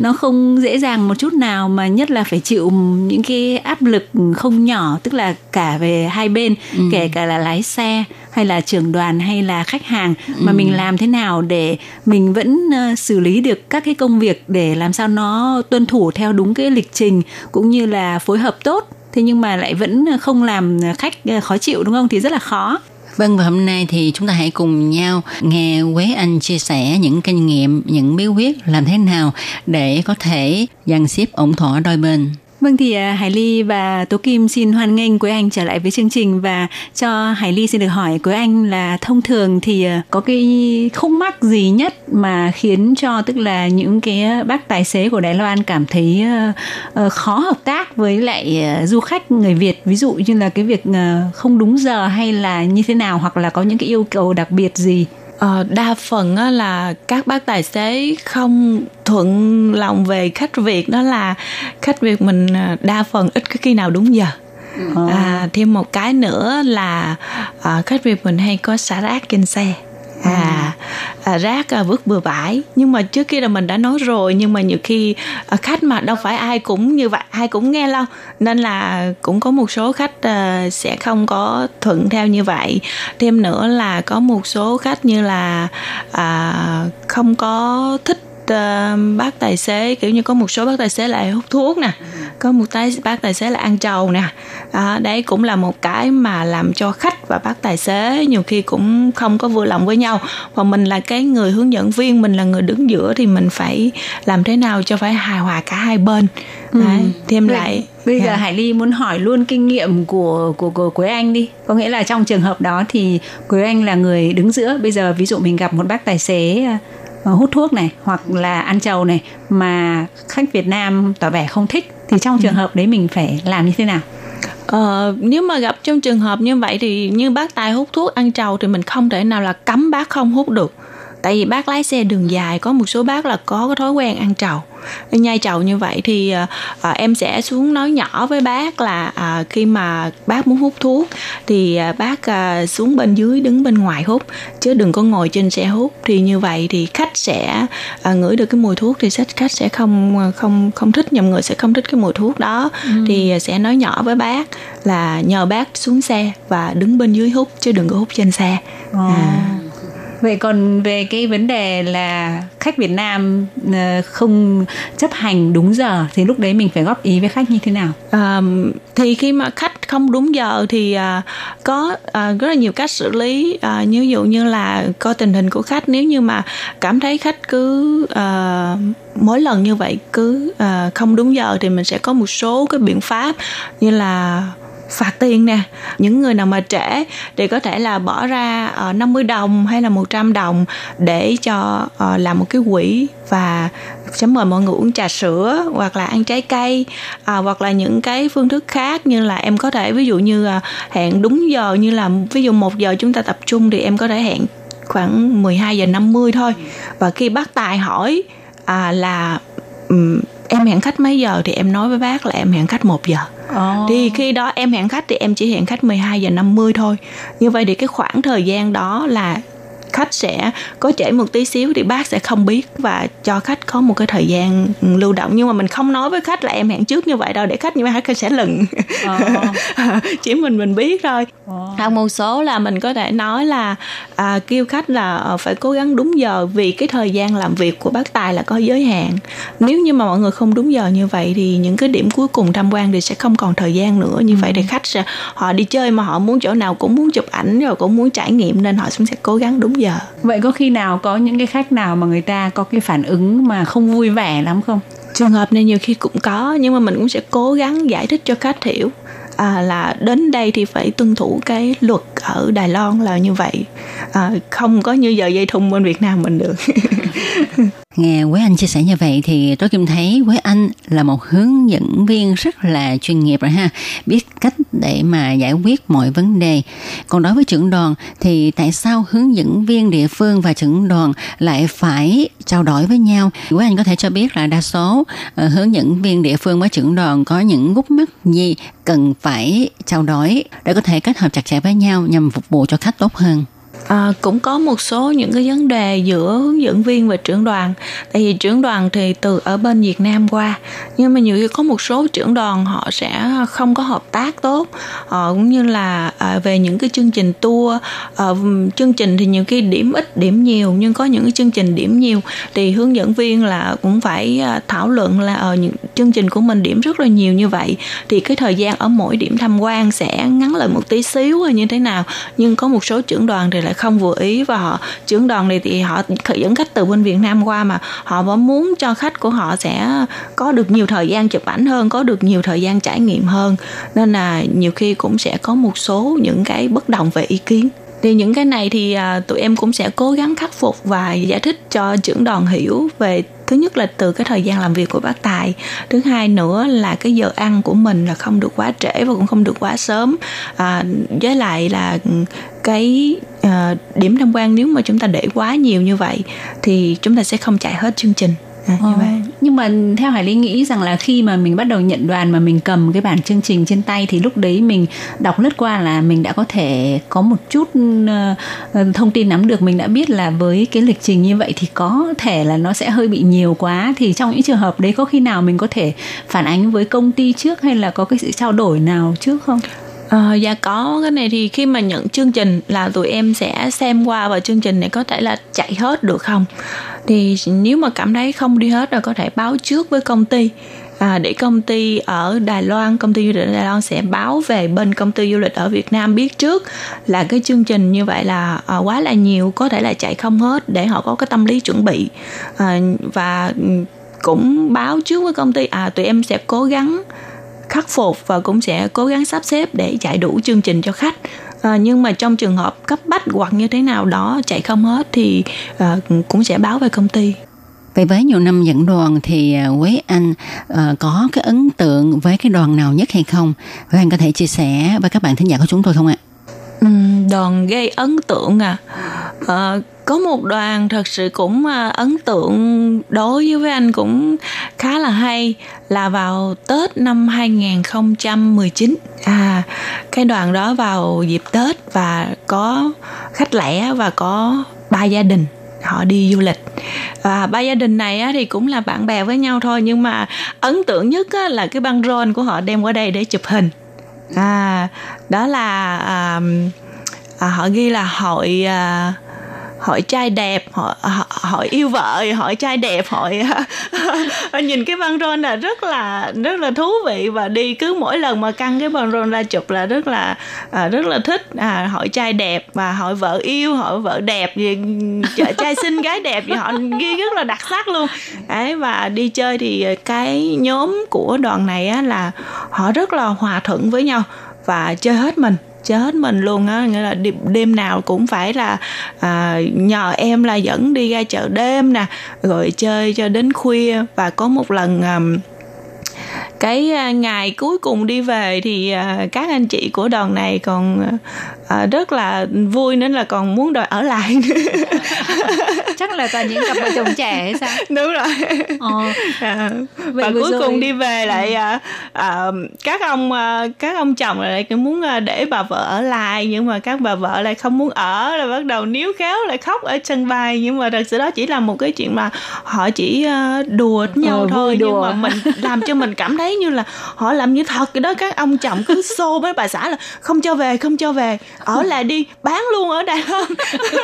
nó không dễ dàng một chút nào mà nhất là phải chịu những cái áp lực không nhỏ tức là cả về hai bên Ừ. kể cả là lái xe hay là trưởng đoàn hay là khách hàng mà Ừ. mình làm thế nào để mình vẫn ờ, xử lý được các cái công việc để làm sao nó tuân thủ theo đúng cái lịch trình cũng như là phối hợp tốt thế nhưng mà lại vẫn không làm khách ờ, khó chịu đúng không thì rất là khó Vâng và hôm nay thì chúng ta hãy cùng nhau nghe Quế Anh chia sẻ những kinh nghiệm, những bí quyết làm thế nào để có thể dàn xếp ổn thỏa đôi bên. Vâng thì à, Hải Ly và Tố Kim xin hoan nghênh Quế Anh trở lại với chương trình và cho Hải Ly xin được hỏi Quế Anh là thông thường thì à, có cái khúc mắc gì nhất mà khiến cho tức là những cái bác tài xế của Đài Loan cảm thấy à, khó hợp tác với lại du khách người Việt? Ví dụ như là cái việc không đúng giờ hay là như thế nào hoặc là có những cái yêu cầu đặc biệt gì? Ờ, đa phần á, là các bác tài xế không thuận lòng về khách Việt đó là khách Việt mình à, đa phần ít có khi nào đúng giờ. À, thêm một cái nữa là à, khách Việt mình hay có xả rác trên xe à, à rác à, vứt bừa bãi. Nhưng mà trước kia là mình đã nói rồi nhưng mà nhiều khi à, khách mà đâu phải ai cũng như vậy ai cũng nghe đâu nên là cũng có một số khách à, sẽ không có thuận theo như vậy. Thêm nữa là có một số khách như là à, không có thích à, bác tài xế kiểu như có một số bác tài xế lại hút thuốc nè có một tay bác tài xế là ăn trầu nè à, đấy cũng là một cái mà làm cho khách và bác tài xế nhiều khi cũng không có vừa lòng với nhau và mình là cái người hướng dẫn viên mình là người đứng giữa thì mình phải làm thế nào cho phải hài hòa cả hai bên đấy, thêm Bây- lại Bây giờ Dạ. Hải Ly muốn hỏi luôn kinh nghiệm của của của Quế Anh đi. Có nghĩa là trong trường hợp đó thì Quế Anh là người đứng giữa. Bây giờ ví dụ mình gặp một bác tài xế hút thuốc này hoặc là ăn trầu này mà khách Việt Nam tỏ vẻ không thích thì trong trường hợp đấy mình phải làm như thế nào? Ờ, nếu mà gặp trong trường hợp như vậy thì như bác tài hút thuốc ăn trầu thì mình không thể nào là cấm bác không hút được. Tại vì bác lái xe đường dài có một số bác là có cái thói quen ăn trầu nhai trầu như vậy thì à, em sẽ xuống nói nhỏ với bác là à, khi mà bác muốn hút thuốc thì à, bác à, xuống bên dưới đứng bên ngoài hút chứ đừng có ngồi trên xe hút. Thì như vậy thì khách sẽ à, ngửi được cái mùi thuốc thì khách khách sẽ không không không thích nhầm người sẽ không thích cái mùi thuốc đó. Thì sẽ nói nhỏ với bác là nhờ bác xuống xe và đứng bên dưới hút chứ đừng có hút trên xe. À. Vậy còn về cái vấn đề là khách Việt Nam ờ, không chấp hành đúng giờ thì lúc đấy mình phải góp ý với khách như thế nào? À, thì khi mà khách không đúng giờ thì à, có à, rất là nhiều cách xử lý à, như ví dụ như là coi tình hình của khách nếu như mà cảm thấy khách cứ à, mỗi lần như vậy cứ à, không đúng giờ thì mình sẽ có một số cái biện pháp như là phạt tiền nè. Những người nào mà trễ thì có thể là bỏ ra ờ, uh, 50 đồng hay là 100 đồng để cho uh, làm một cái quỹ và sẽ mời mọi người uống trà sữa hoặc là ăn trái cây à, hoặc là những cái phương thức khác như là em có thể ví dụ như hẹn đúng giờ như là ví dụ một giờ chúng ta tập trung thì em có thể hẹn khoảng 12 giờ 50 thôi. Và khi bác tài hỏi à, là um, em hẹn khách mấy giờ thì em nói với bác là em hẹn khách một giờ Oh. thì khi đó em hẹn khách thì em chỉ hẹn khách 12 giờ 50 thôi như vậy thì cái khoảng thời gian đó là khách sẽ có trễ một tí xíu thì bác sẽ không biết và cho khách có một cái thời gian lưu động. Nhưng mà mình không nói với khách là em hẹn trước như vậy đâu để khách như vậy khách sẽ lừng. Oh. chỉ mình mình biết thôi. Oh. một số là mình có thể nói là à, kêu khách là phải cố gắng đúng giờ vì cái thời gian làm việc của bác tài là có giới hạn. Nếu như mà mọi người không đúng giờ như vậy thì những cái điểm cuối cùng tham quan thì sẽ không còn thời gian nữa. Như vậy thì khách sẽ họ đi chơi mà họ muốn chỗ nào cũng muốn chụp ảnh rồi cũng muốn trải nghiệm nên họ cũng sẽ cố gắng đúng giờ vậy có khi nào có những cái khách nào mà người ta có cái phản ứng mà không vui vẻ lắm không? Trường hợp này nhiều khi cũng có nhưng mà mình cũng sẽ cố gắng giải thích cho khách hiểu à, là đến đây thì phải tuân thủ cái luật ở Đài Loan là như vậy à, không có như giờ dây thun bên Việt Nam mình được Nghe Quế Anh chia sẻ như vậy thì tôi Kim thấy Quế Anh là một hướng dẫn viên rất là chuyên nghiệp rồi ha, biết cách để mà giải quyết mọi vấn đề. Còn đối với trưởng đoàn thì tại sao hướng dẫn viên địa phương và trưởng đoàn lại phải trao đổi với nhau? Quế Anh có thể cho biết là đa số uh, hướng dẫn viên địa phương với trưởng đoàn có những gút mắt gì cần phải trao đổi để có thể kết hợp chặt chẽ với nhau nhằm phục vụ cho khách tốt hơn. À, cũng có một số những cái vấn đề giữa hướng dẫn viên và trưởng đoàn. Tại vì trưởng đoàn thì từ ở bên Việt Nam qua nhưng mà nhiều khi có một số trưởng đoàn họ sẽ không có hợp tác tốt. Họ cũng như là à, về những cái chương trình tour à, chương trình thì nhiều khi điểm ít điểm nhiều nhưng có những cái chương trình điểm nhiều thì hướng dẫn viên là cũng phải à, thảo luận là ở những chương trình của mình điểm rất là nhiều như vậy. Thì cái thời gian ở mỗi điểm tham quan sẽ ngắn lại một tí xíu hay như thế nào. Nhưng có một số trưởng đoàn thì lại không vừa ý và họ trưởng đoàn này thì họ dẫn khách từ bên Việt Nam qua mà họ vẫn muốn cho khách của họ sẽ có được nhiều thời gian chụp ảnh hơn có được nhiều thời gian trải nghiệm hơn. Nên là nhiều khi cũng sẽ có một số những cái bất đồng về ý kiến. Thì những cái này thì à, tụi em cũng sẽ cố gắng khắc phục và giải thích cho trưởng đoàn hiểu về thứ nhất là từ cái thời gian làm việc của bác tài. Thứ hai nữa là cái giờ ăn của mình là không được quá trễ và cũng không được quá sớm. À, với lại là cái uh, điểm tham quan nếu mà chúng ta để quá nhiều như vậy thì chúng ta sẽ không chạy hết chương trình. À, như ờ, nhưng mà theo Hải Lý nghĩ rằng là khi mà mình bắt đầu nhận đoàn mà mình cầm cái bản chương trình trên tay thì lúc đấy mình đọc lướt qua là mình đã có thể có một chút uh, thông tin nắm được. Mình đã biết là với cái lịch trình như vậy thì có thể là nó sẽ hơi bị nhiều quá. Thì trong những trường hợp đấy có khi nào mình có thể phản ánh với công ty trước hay là có cái sự trao đổi nào trước không? À, dạ có. Cái này thì khi mà nhận chương trình là tụi em sẽ xem qua và chương trình này có thể là chạy hết được không thì nếu mà cảm thấy không đi hết rồi có thể báo trước với công ty. À, để công ty ở Đài Loan công ty du lịch Đài Loan sẽ báo về bên công ty du lịch ở Việt Nam biết trước là cái chương trình như vậy là à, quá là nhiều có thể là chạy không hết để họ có cái tâm lý chuẩn bị. À, và cũng báo trước với công ty à tụi em sẽ cố gắng khắc phục và cũng sẽ cố gắng sắp xếp để chạy đủ chương trình cho khách à, nhưng mà trong trường hợp cấp bách hoặc như thế nào đó chạy không hết thì à, cũng sẽ báo về công ty Vậy với nhiều năm dẫn đoàn thì à, Quế Anh uh, có cái ấn tượng với cái đoàn nào nhất hay không? Quế Anh có thể chia sẻ với các bạn thính giả của chúng tôi không ạ? đoàn gây ấn tượng à uh, có một đoàn thật sự cũng ấn tượng đối với anh cũng khá là hay là vào Tết năm 2019 à cái đoàn đó vào dịp Tết và có khách lẻ và có ba gia đình họ đi du lịch. Và ba gia đình này á, thì cũng là bạn bè với nhau thôi nhưng mà ấn tượng nhất á, là cái băng rôn của họ đem qua đây để chụp hình. À đó là à, à, họ ghi là hội à, hỏi trai đẹp hỏi hỏi yêu vợ hỏi trai đẹp hỏi nhìn cái băng rôn là rất là rất là thú vị và đi cứ mỗi lần mà căng cái băng rôn ra chụp là rất là à, rất là thích. À, hỏi trai đẹp và hỏi vợ yêu hỏi vợ đẹp gì trai xinh gái đẹp thì họ ghi rất là đặc sắc luôn. Đấy và đi chơi thì cái nhóm của đoàn này á, là họ rất là hòa thuận với nhau và chơi hết mình chết mình luôn á nghĩa là đêm, đêm nào cũng phải là à, nhờ em là dẫn đi ra chợ đêm nè rồi chơi cho đến khuya. Và có một lần à, cái ngày cuối cùng đi về thì à, các anh chị của đoàn này còn à, à, rất là vui nên là còn muốn đòi ở lại. Chắc là toàn những cặp vợ chồng trẻ hay sao? Đúng rồi. Ờ. à, và cuối rồi... cùng đi về lại à, à, các ông à, các ông chồng lại muốn để bà vợ ở lại nhưng mà các bà vợ lại không muốn ở là bắt đầu níu kéo lại khóc ở sân bay nhưng mà thật sự đó chỉ là một cái chuyện mà họ chỉ đùa nhau ờ, thôi đùa. nhưng mà mình làm cho mình cảm thấy như là họ làm như thật. Cái đó các ông chồng cứ xô với bà xã là không cho về không cho về ở lại đi bán luôn ở Đài Loan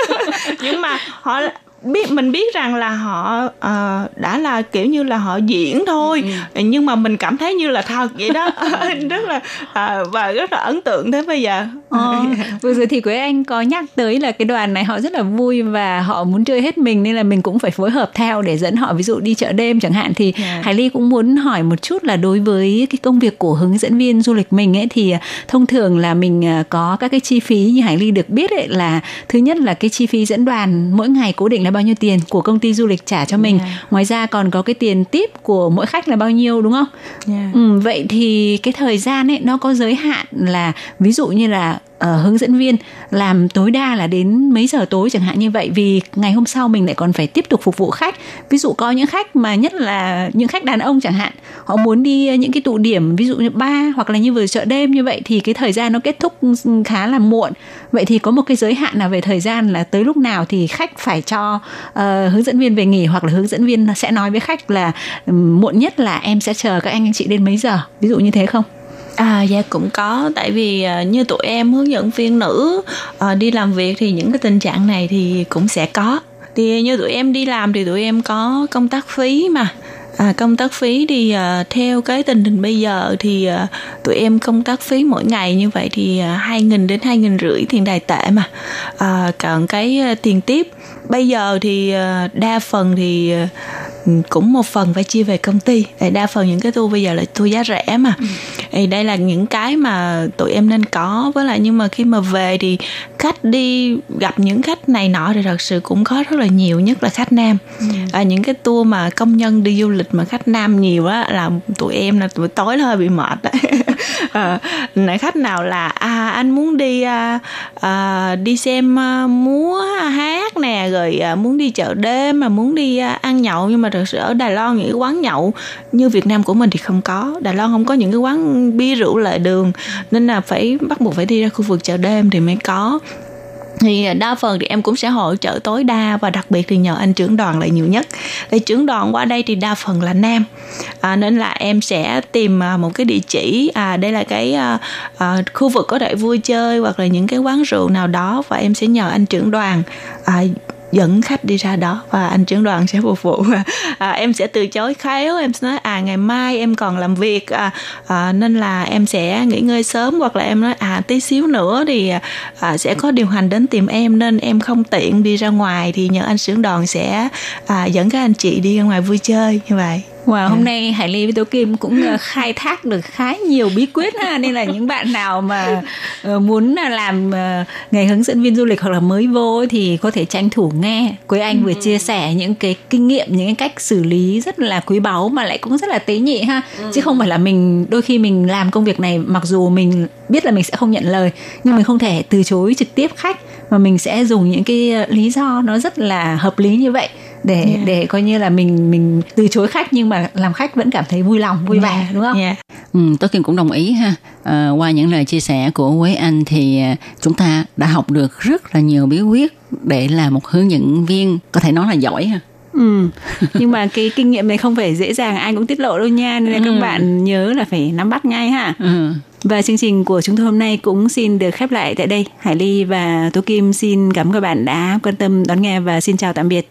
nhưng mà họ biết mình biết rằng là họ uh, đã là kiểu như là họ diễn thôi ừ, ừ. nhưng mà mình cảm thấy như là thật vậy đó rất là uh, và rất là ấn tượng thế bây giờ ờ, vừa rồi thì quế anh có nhắc tới là cái đoàn này họ rất là vui và họ muốn chơi hết mình nên là mình cũng phải phối hợp theo để dẫn họ ví dụ đi chợ đêm chẳng hạn thì yeah. Dạ. hải ly cũng muốn hỏi một chút là đối với cái công việc của hướng dẫn viên du lịch mình ấy thì thông thường là mình có các cái chi phí như hải ly được biết ấy là thứ nhất là cái chi phí dẫn đoàn mỗi ngày cố định là bao nhiêu tiền của công ty du lịch trả cho mình yeah. ngoài ra còn có cái tiền tiếp của mỗi khách là bao nhiêu đúng không yeah. ừ, vậy thì cái thời gian ấy nó có giới hạn là ví dụ như là uh, hướng dẫn viên. Làm tối đa là đến mấy giờ tối chẳng hạn như vậy vì ngày hôm sau mình lại còn phải tiếp tục phục vụ khách. Ví dụ có những khách mà nhất là những khách đàn ông chẳng hạn họ muốn đi những cái tụ điểm ví dụ như ba hoặc là như vừa chợ đêm như vậy thì cái thời gian nó kết thúc khá là muộn. Vậy thì có một cái giới hạn nào về thời gian là tới lúc nào thì khách phải cho uh, hướng dẫn viên về nghỉ hoặc là hướng dẫn viên sẽ nói với khách là um, muộn nhất là em sẽ chờ các anh anh chị đến mấy giờ? Ví dụ như thế không? À dạ cũng có tại vì à, như tụi em hướng dẫn viên nữ à, đi làm việc thì những cái tình trạng này thì cũng sẽ có. Thì như tụi em đi làm thì tụi em có công tác phí mà. À, công tác phí thì à, theo cái tình hình bây giờ thì à, tụi em công tác phí mỗi ngày như vậy thì hai à, nghìn đến hai nghìn rưỡi tiền đài tệ mà. À, còn cái à, tiền tiếp bây giờ thì à, đa phần thì à, cũng một phần phải chia về công ty. Tại đa phần những cái tour bây giờ là tour giá rẻ mà. Ừ. thì đây là những cái mà tụi em nên có. Với lại nhưng mà khi mà về thì khách đi gặp những khách này nọ thì thật sự cũng có rất là nhiều nhất là khách nam ừ. à, những cái tour mà công nhân đi du lịch mà khách nam nhiều á là tụi em là tụi tối hơi bị mệt đấy à, khách nào là à anh muốn đi à, à, đi xem à, múa hát nè rồi à, muốn đi chợ đêm mà muốn đi à, ăn nhậu. Nhưng mà thật sự ở Đài Loan những cái quán nhậu như Việt Nam của mình thì không có. Đài Loan không có những cái quán bia rượu lệ đường nên là phải bắt buộc phải đi ra khu vực chợ đêm thì mới có thì đa phần thì em cũng sẽ hỗ trợ tối đa và đặc biệt thì nhờ anh trưởng đoàn là nhiều nhất. Thì trưởng đoàn qua đây thì đa phần là nam. À, nên là em sẽ tìm à, một cái địa chỉ à đây là cái à, à, khu vực có thể vui chơi hoặc là những cái quán rượu nào đó và em sẽ nhờ anh trưởng đoàn à, dẫn khách đi ra đó và anh trưởng đoàn sẽ phục vụ. À, em sẽ từ chối khéo em sẽ nói à ngày mai em còn làm việc à, à, nên là em sẽ nghỉ ngơi sớm. Hoặc là em nói à tí xíu nữa thì à, à sẽ có điều hành đến tìm em nên em không tiện đi ra ngoài. Thì nhờ anh trưởng đoàn sẽ à, dẫn các anh chị đi ra ngoài vui chơi như vậy. Wow, hôm nay Hải Ly với Tố Kim cũng ờ, khai thác được khá nhiều bí quyết ha nên là những bạn nào mà ờ, muốn làm ờ, nghề hướng dẫn viên du lịch hoặc là mới vô thì có thể tranh thủ nghe. Quế Anh vừa ừ. chia sẻ những cái kinh nghiệm, những cái cách xử lý rất là quý báu mà lại cũng rất là tế nhị ha. Ừ. Chứ không phải là mình đôi khi mình làm công việc này mặc dù mình biết là mình sẽ không nhận lời nhưng mình không thể từ chối trực tiếp khách mà mình sẽ dùng những cái lý do nó rất là hợp lý như vậy để yeah. để coi như là mình mình từ chối khách nhưng mà làm khách vẫn cảm thấy vui lòng vui yeah. vẻ đúng không? Yeah. Ừ, tôi Kim cũng đồng ý ha. À, qua những lời chia sẻ của Quế Anh thì à, chúng ta đã học được rất là nhiều bí quyết để làm một hướng dẫn viên có thể nói là giỏi ha. Ừ. Nhưng mà cái kinh nghiệm này không phải dễ dàng ai cũng tiết lộ đâu nha nên là ừ. các bạn nhớ là phải nắm bắt ngay ha. Ừ. Và chương trình của chúng tôi hôm nay cũng xin được khép lại tại đây. Hải Ly và Tố Kim xin cảm ơn các bạn đã quan tâm đón nghe và xin chào tạm biệt.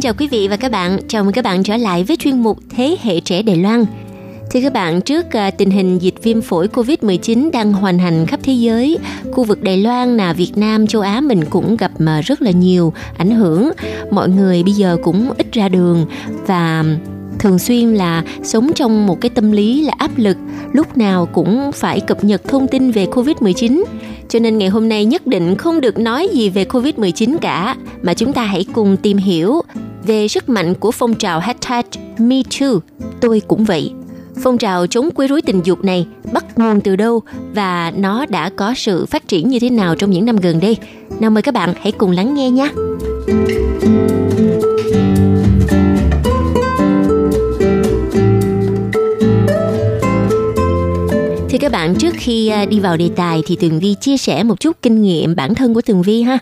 Xin chào quý vị và các bạn. Chào mừng các bạn trở lại với chuyên mục Thế hệ trẻ Đài Loan. Thưa các bạn, trước à, tình hình dịch viêm phổi COVID-19 đang hoành hành khắp thế giới, khu vực Đài Loan là Việt Nam, châu Á mình cũng gặp mà rất là nhiều ảnh hưởng. Mọi người bây giờ cũng ít ra đường và thường xuyên là sống trong một cái tâm lý là áp lực, lúc nào cũng phải cập nhật thông tin về Covid-19. Cho nên ngày hôm nay nhất định không được nói gì về Covid-19 cả, mà chúng ta hãy cùng tìm hiểu về sức mạnh của phong trào hashtag me too tôi cũng vậy. Phong trào chống quấy rối tình dục này bắt nguồn từ đâu và nó đã có sự phát triển như thế nào trong những năm gần đây? Nào mời các bạn hãy cùng lắng nghe nhé. Các bạn trước khi à, đi vào đề tài thì Tường Vi chia sẻ một chút kinh nghiệm bản thân của Tường Vi ha.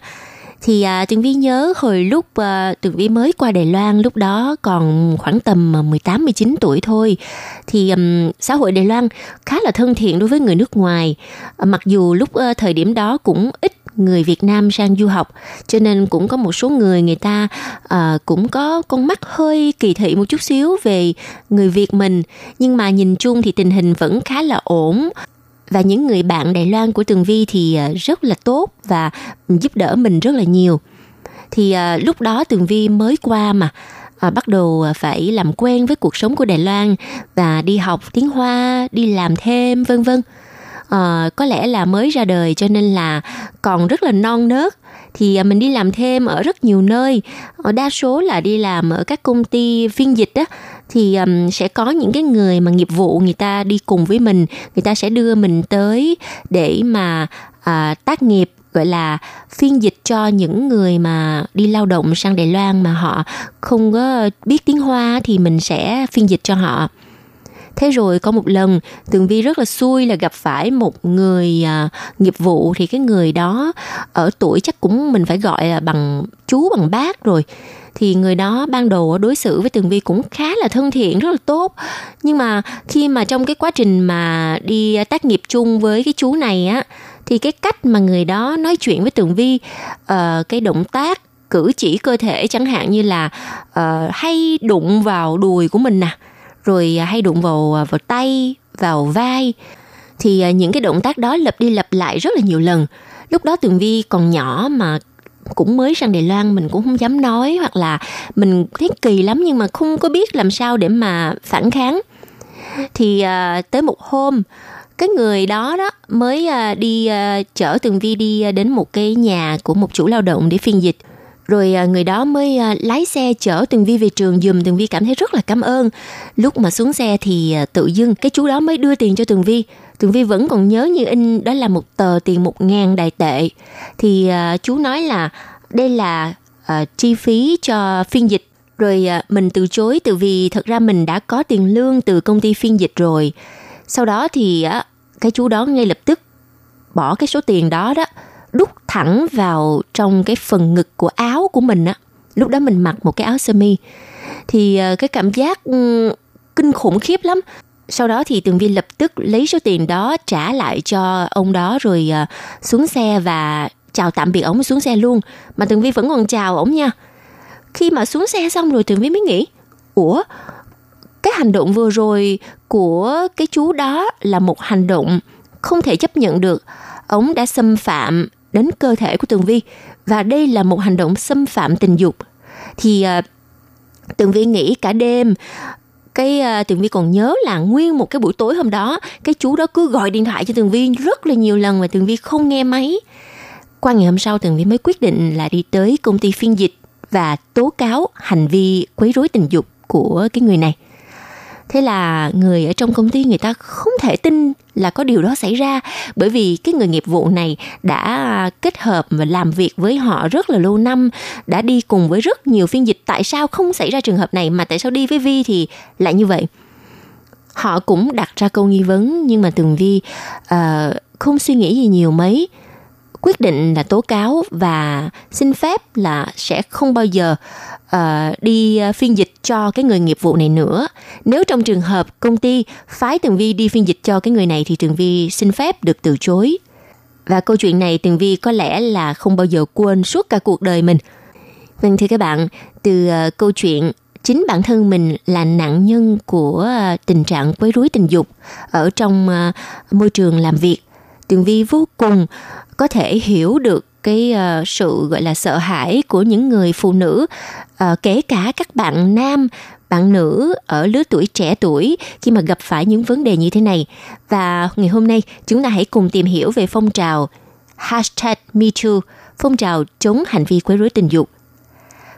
Thì à, Tường Vi nhớ hồi lúc à, Tường Vi mới qua Đài Loan lúc đó còn khoảng tầm à, 18 19 tuổi thôi. Thì um, xã hội Đài Loan khá là thân thiện đối với người nước ngoài. À, mặc dù lúc à, thời điểm đó cũng ít người Việt Nam sang du học. Cho nên cũng có một số người người ta uh, cũng có con mắt hơi kỳ thị một chút xíu về người Việt mình. Nhưng mà nhìn chung thì tình hình vẫn khá là ổn. Và những người bạn Đài Loan của Tường Vi thì ờ, rất là tốt và giúp đỡ mình rất là nhiều. Thì uh, lúc đó Tường Vi mới qua mà à, bắt đầu phải làm quen với cuộc sống của Đài Loan và đi học tiếng Hoa, đi làm thêm vân vân uh, có lẽ là mới ra đời cho nên là còn rất là non nớt. Thì à, mình đi làm thêm ở rất nhiều nơi. Ờ, đa số là đi làm ở các công ty phiên dịch á. Thì um, sẽ có những cái người mà nghiệp vụ người ta đi cùng với mình. Người ta sẽ đưa mình tới để mà à, tác nghiệp gọi là phiên dịch cho những người mà đi lao động sang Đài Loan mà họ không có biết tiếng Hoa thì mình sẽ phiên dịch cho họ. Thế rồi có một lần Tường Vi rất là xui là gặp phải một người à, nghiệp vụ. Thì cái người đó ở tuổi chắc cũng mình phải gọi là bằng chú bằng bác rồi. Thì người đó ban đầu đối xử với Tường Vi cũng khá là thân thiện rất là tốt. Nhưng mà khi mà trong cái quá trình mà đi à, tác nghiệp chung với cái chú này á thì cái cách mà người đó nói chuyện với Tường Vi ờ, cái động tác cử chỉ cơ thể chẳng hạn như là uh, hay đụng vào đùi của mình nè rồi à, hay đụng vào à, vào tay vào vai. Thì à, những cái động tác đó lặp đi lặp lại rất là nhiều lần. Lúc đó tường vi còn nhỏ mà cũng mới sang Đài Loan mình cũng không dám nói hoặc là mình thấy kỳ lắm nhưng mà không có biết làm sao để mà phản kháng. Thì à, tới một hôm cái người đó đó mới à, đi à, chở Tường Vi đi à, đến một cái nhà của một chủ lao động để phiên dịch rồi à, người đó mới à, lái xe chở Tường Vi về trường. Dùm Tường Vi cảm thấy rất là cảm ơn. Lúc mà xuống xe thì à, tự dưng cái chú đó mới đưa tiền cho Tường Vi. Tường Vi vẫn còn nhớ như in đó là một tờ tiền một ngàn đài tệ. Thì chú nói là đây là uh, chi phí cho phiên dịch. Rồi mình từ chối từ vì thật ra mình đã có tiền lương từ công ty phiên dịch rồi. Sau đó thì cái chú đó ngay lập tức bỏ cái số tiền đó đó đút thẳng vào trong cái phần ngực của áo của mình á. Lúc đó mình mặc một cái áo sơ mi thì ờ, cái cảm giác ừ, kinh khủng khiếp lắm. Sau đó thì Tường Vi lập tức lấy số tiền đó trả lại cho ông đó rồi ờ, xuống xe và chào tạm biệt ổng xuống xe luôn. Mà Tường Vi vẫn còn chào ổng nha. Khi mà xuống xe xong rồi Tường Vi mới nghĩ, ủa cái hành động vừa rồi của cái chú đó là một hành động không thể chấp nhận được. Ông đã xâm phạm đến cơ thể của Tường Vi và đây là một hành động xâm phạm tình dục. Thì uh, Tường Vi nghĩ cả đêm cái uh, Tường Vi còn nhớ là nguyên một cái buổi tối hôm đó cái chú đó cứ gọi điện thoại cho Tường Vi rất là nhiều lần mà Tường Vi không nghe máy. Qua ngày hôm sau Tường Vi mới quyết định là đi tới công ty phiên dịch và tố cáo hành vi quấy rối tình dục của cái người này. Thế là người ở trong công ty người ta không thể tin là có điều đó xảy ra bởi vì cái người nghiệp vụ này đã kết hợp và làm việc với họ rất là lâu năm, đã đi cùng với rất nhiều phiên dịch. Tại sao không xảy ra trường hợp này mà tại sao đi với Vi thì lại như vậy? Họ cũng đặt ra câu nghi vấn nhưng mà Tường Vi uh, không suy nghĩ gì nhiều mấy quyết định là tố cáo và xin phép là sẽ không bao giờ uh, đi ờ, phiên dịch cho cái người nghiệp vụ này nữa. Nếu trong trường hợp công ty phái Tường Vi đi phiên dịch cho cái người này thì Tường Vi xin phép được từ chối. Và câu chuyện này Tường Vi có lẽ là không bao giờ quên suốt cả cuộc đời mình. Vâng thưa các bạn, từ uh, câu chuyện chính bản thân mình là nạn nhân của uh, tình trạng quấy rối tình dục ở trong uh, môi trường làm việc Tường Vi vô cùng có thể hiểu được cái uh, sự gọi là sợ hãi của những người phụ nữ uh, kể cả các bạn nam bạn nữ ở lứa tuổi trẻ tuổi khi mà gặp phải những vấn đề như thế này. Và ngày hôm nay chúng ta hãy cùng tìm hiểu về phong trào hashtag MeToo phong trào chống hành vi quấy rối tình dục.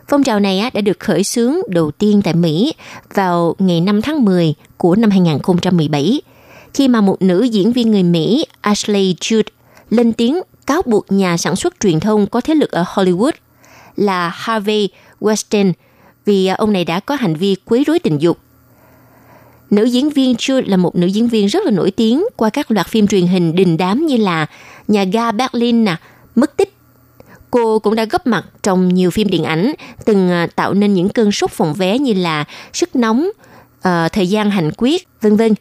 Phong trào này đã được khởi xướng đầu tiên tại Mỹ vào ngày 5 tháng 10 của năm 2017 khi mà một nữ diễn viên người Mỹ Ashley Judd lên tiếng cáo buộc nhà sản xuất truyền thông có thế lực ở Hollywood là Harvey Weinstein vì à, ông này đã có hành vi quấy rối tình dục. Nữ diễn viên Jude là một nữ diễn viên rất là nổi tiếng qua các loạt phim truyền hình đình đám như là Nhà ga Berlin, nè, Mất tích. Cô cũng đã góp mặt trong nhiều phim điện ảnh, từng à, tạo nên những cơn sốt phòng vé như là Sức nóng, uh, Thời gian hành quyết, vân vân.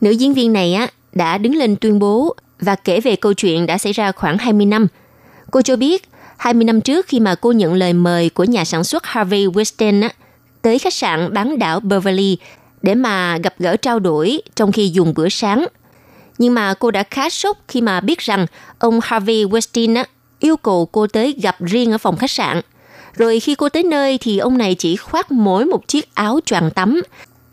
Nữ diễn viên này á đã đứng lên tuyên bố và kể về câu chuyện đã xảy ra khoảng 20 năm. Cô cho biết 20 năm trước khi mà cô nhận lời mời của nhà sản xuất Harvey Weinstein á, tới khách sạn bán đảo Beverly để mà gặp gỡ trao đổi trong khi dùng bữa sáng. Nhưng mà cô đã khá sốc khi mà biết rằng ông Harvey Weinstein á, yêu cầu cô tới gặp riêng ở phòng khách sạn. Rồi khi cô tới nơi thì ông này chỉ khoác mỗi một chiếc áo choàng tắm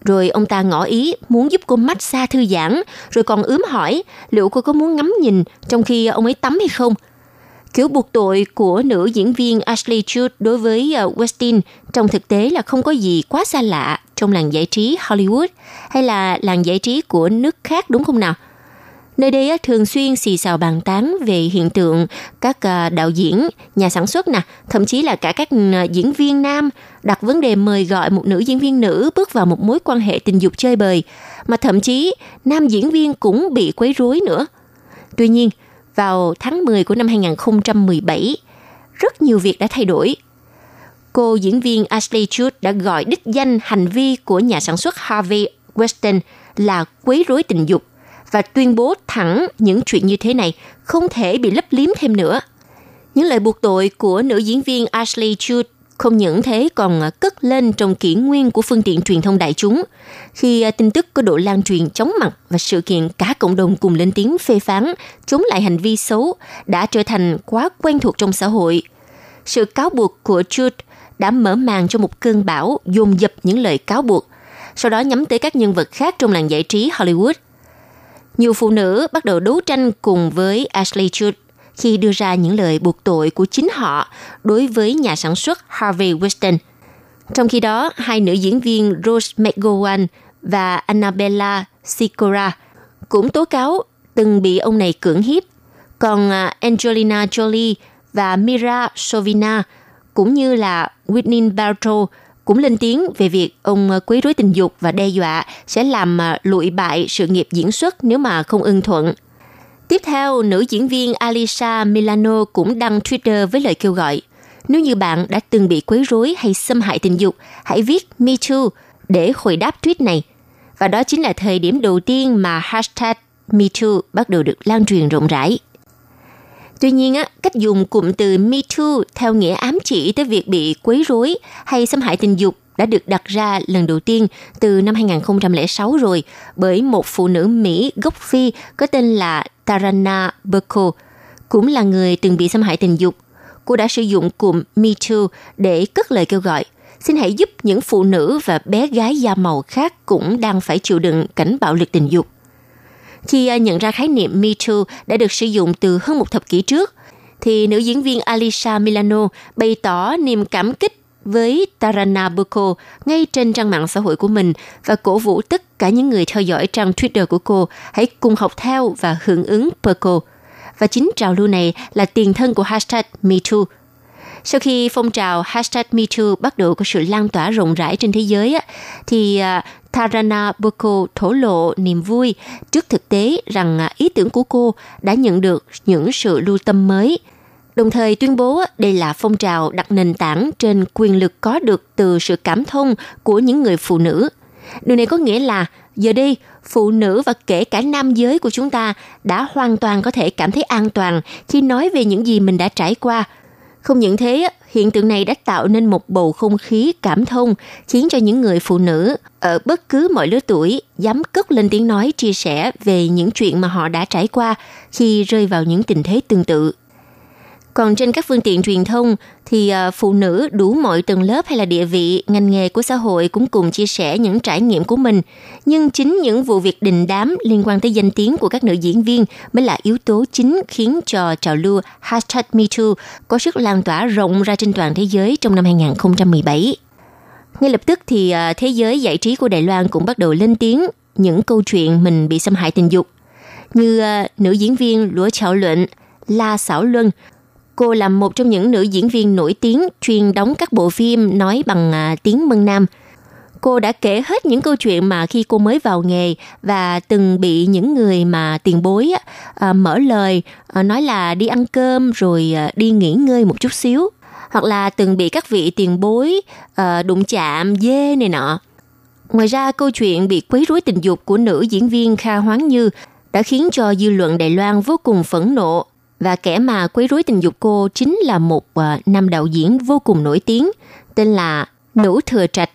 rồi ông ta ngỏ ý muốn giúp cô massage thư giãn, rồi còn ướm hỏi liệu cô có muốn ngắm nhìn trong khi ông ấy tắm hay không. Kiểu buộc tội của nữ diễn viên Ashley Judd đối với ờ, Westin trong thực tế là không có gì quá xa lạ trong làng giải trí Hollywood hay là làng giải trí của nước khác đúng không nào? Nơi đây thường xuyên xì xào bàn tán về hiện tượng các à, đạo diễn, nhà sản xuất nè, thậm chí là cả các ừ, à, diễn viên nam đặt vấn đề mời gọi một nữ diễn viên nữ bước vào một mối quan hệ tình dục chơi bời, mà thậm chí nam diễn viên cũng bị quấy rối nữa. Tuy nhiên, vào tháng 10 của năm 2017, rất nhiều việc đã thay đổi. Cô diễn viên Ashley Judd đã gọi đích danh hành vi của nhà sản xuất Harvey Weinstein là quấy rối tình dục và tuyên bố thẳng những chuyện như thế này không thể bị lấp liếm thêm nữa. Những lời buộc tội của nữ diễn viên Ashley Judd không những thế còn cất lên trong kỷ nguyên của phương tiện truyền thông đại chúng khi à, tin tức có độ lan truyền chóng mặt và sự kiện cả cộng đồng cùng lên tiếng phê phán chống lại hành vi xấu đã trở thành quá quen thuộc trong xã hội. Sự cáo buộc của Judd đã mở màn cho một cơn bão dồn dập những lời cáo buộc, sau đó nhắm tới các nhân vật khác trong làng giải trí Hollywood – nhiều phụ nữ bắt đầu đấu tranh cùng với Ashley Judd khi đưa ra những lời buộc tội của chính họ đối với nhà sản xuất Harvey Weinstein. Trong khi đó, hai nữ diễn viên Rose McGowan và Annabella Sicora cũng tố cáo từng bị ông này cưỡng hiếp. Còn à, Angelina Jolie và Mira Sovina cũng như là Whitney Bartow cũng lên tiếng về việc ông ờ, quấy rối tình dục và đe dọa sẽ làm ờ, lụi bại sự nghiệp diễn xuất nếu mà không ưng thuận. Tiếp theo, nữ diễn viên Alisa Milano cũng đăng Twitter với lời kêu gọi nếu như bạn đã từng bị quấy rối hay xâm hại tình dục, hãy viết Me Too để hồi đáp tweet này. Và đó chính là thời điểm đầu tiên mà hashtag MeToo bắt đầu được lan truyền rộng rãi. Tuy nhiên, á, cách dùng cụm từ Me Too theo nghĩa ám chỉ tới việc bị quấy rối hay xâm hại tình dục đã được đặt ra lần đầu tiên từ năm 2006 rồi bởi một phụ nữ Mỹ gốc Phi có tên là Tarana Burko, cũng là người từng bị xâm hại tình dục. Cô đã sử dụng cụm Me Too để cất lời kêu gọi xin hãy giúp những phụ nữ và bé gái da màu khác cũng đang phải chịu đựng cảnh bạo lực tình dục. Khi à, nhận ra khái niệm Me Too đã được sử dụng từ hơn một thập kỷ trước, thì nữ diễn viên Alisa Milano bày tỏ niềm cảm kích với Tarana Burko ngay trên trang mạng xã hội của mình và cổ vũ tất cả những người theo dõi trang Twitter của cô hãy cùng học theo và hưởng ứng Burko. Và chính trào lưu này là tiền thân của hashtag MeToo. Sau khi phong trào hashtag MeToo bắt đầu có sự lan tỏa rộng rãi trên thế giới, thì à, Tarana Boko thổ lộ niềm vui trước thực tế rằng à, ý tưởng của cô đã nhận được những sự lưu tâm mới. Đồng thời tuyên bố đây là phong trào đặt nền tảng trên quyền lực có được từ sự cảm thông của những người phụ nữ. Điều này có nghĩa là giờ đây phụ nữ và kể cả nam giới của chúng ta đã hoàn toàn có thể cảm thấy an toàn khi nói về những gì mình đã trải qua – không những thế, hiện tượng này đã tạo nên một bầu không khí cảm thông, khiến cho những người phụ nữ ở bất cứ mọi lứa tuổi dám cất lên tiếng nói chia sẻ về những chuyện mà họ đã trải qua khi rơi vào những tình thế tương tự. Còn trên các phương tiện truyền thông thì à, phụ nữ đủ mọi tầng lớp hay là địa vị, ngành nghề của xã hội cũng cùng chia sẻ những trải nghiệm của mình. Nhưng chính những vụ việc đình đám liên quan tới danh tiếng của các nữ diễn viên mới là yếu tố chính khiến cho trào lưu hashtag MeToo có sức lan tỏa rộng ra trên toàn thế giới trong năm 2017. Ngay lập tức thì à, thế giới giải trí của Đài Loan cũng bắt đầu lên tiếng những câu chuyện mình bị xâm hại tình dục. Như à, nữ diễn viên Lúa Chảo Luận, La sảo Luân Cô là một trong những nữ diễn viên nổi tiếng chuyên đóng các bộ phim nói bằng à, tiếng Mân Nam. Cô đã kể hết những câu chuyện mà khi cô mới vào nghề và từng bị những người mà tiền bối à, mở lời à, nói là đi ăn cơm rồi à, đi nghỉ ngơi một chút xíu hoặc là từng bị các vị tiền bối à, đụng chạm dê này nọ. Ngoài ra, câu chuyện bị quấy rối tình dục của nữ diễn viên Kha Hoáng Như đã khiến cho dư luận Đài Loan vô cùng phẫn nộ và kẻ mà quấy rối tình dục cô chính là một uh, nam đạo diễn vô cùng nổi tiếng tên là Nữ Thừa Trạch,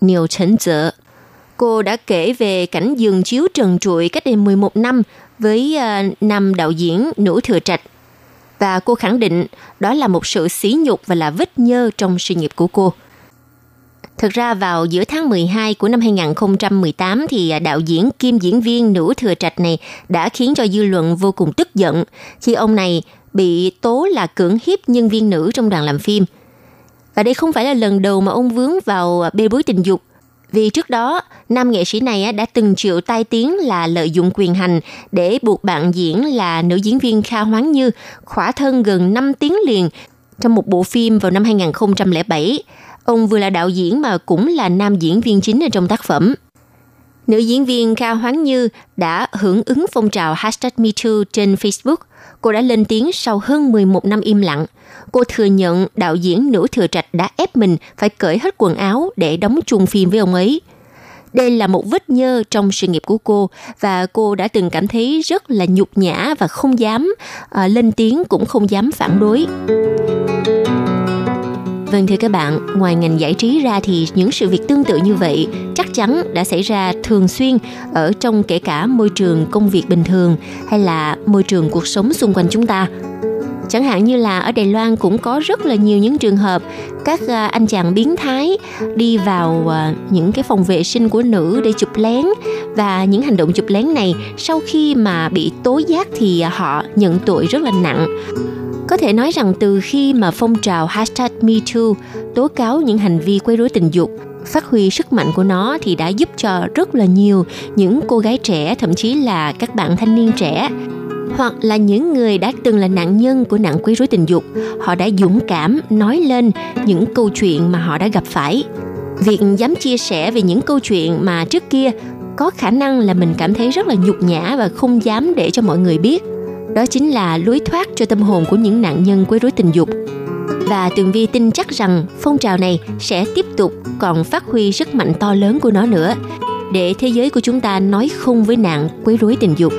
Niều Trấn Dợ. Cô đã kể về cảnh giường chiếu trần trụi cách đây 11 năm với uh, nam đạo diễn Nữ Thừa Trạch. Và cô khẳng định đó là một sự xí nhục và là vết nhơ trong sự nghiệp của cô. Thực ra vào giữa tháng 12 của năm 2018 thì à, đạo diễn kim diễn viên nữ thừa trạch này đã khiến cho dư luận vô cùng tức giận khi ông này bị tố là cưỡng hiếp nhân viên nữ trong đoàn làm phim. Và đây không phải là lần đầu mà ông vướng vào à, bê bối tình dục. Vì trước đó, nam nghệ sĩ này à, đã từng chịu tai tiếng là lợi dụng quyền hành để buộc bạn diễn là nữ diễn viên Kha Hoáng Như khỏa thân gần 5 tiếng liền trong một bộ phim vào năm 2007 Ông vừa là đạo diễn mà cũng là nam diễn viên chính ở trong tác phẩm. Nữ diễn viên Kha Hoáng Như đã hưởng ứng phong trào hashtag MeToo trên Facebook. Cô đã lên tiếng sau hơn 11 năm im lặng. Cô thừa nhận đạo diễn nữ thừa trạch đã ép mình phải cởi hết quần áo để đóng chung phim với ông ấy. Đây là một vết nhơ trong sự nghiệp của cô và cô đã từng cảm thấy rất là nhục nhã và không dám uh, lên tiếng cũng không dám phản đối. Vâng thưa các bạn, ngoài ngành giải trí ra thì những sự việc tương tự như vậy chắc chắn đã xảy ra thường xuyên ở trong kể cả môi trường công việc bình thường hay là môi trường cuộc sống xung quanh chúng ta. Chẳng hạn như là ở Đài Loan cũng có rất là nhiều những trường hợp các à, anh chàng biến thái đi vào à, những cái phòng vệ sinh của nữ để chụp lén và những hành động chụp lén này sau khi mà bị tố giác thì họ nhận tội rất là nặng có thể nói rằng từ khi mà phong trào hashtag MeToo tố cáo những hành vi quấy rối tình dục, phát huy sức mạnh của nó thì đã giúp cho rất là nhiều những cô gái trẻ, thậm chí là các bạn thanh niên trẻ, hoặc là những người đã từng là nạn nhân của nạn quấy rối tình dục, họ đã dũng cảm nói lên những câu chuyện mà họ đã gặp phải. Việc dám chia sẻ về những câu chuyện mà trước kia có khả năng là mình cảm thấy rất là nhục nhã và không dám để cho mọi người biết đó chính là lối thoát cho tâm hồn của những nạn nhân quấy rối tình dục và Tường Vi tin chắc rằng phong trào này sẽ tiếp tục còn phát huy sức mạnh to lớn của nó nữa, để thế giới của chúng ta nói không với nạn quấy rối tình dục.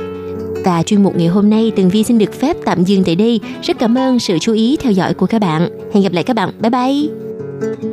Và chuyên mục ngày hôm nay, Tường Vi xin được phép tạm dừng tại đây. Rất cảm ơn sự chú ý theo dõi của các bạn. Hẹn gặp lại các bạn. Bye bye.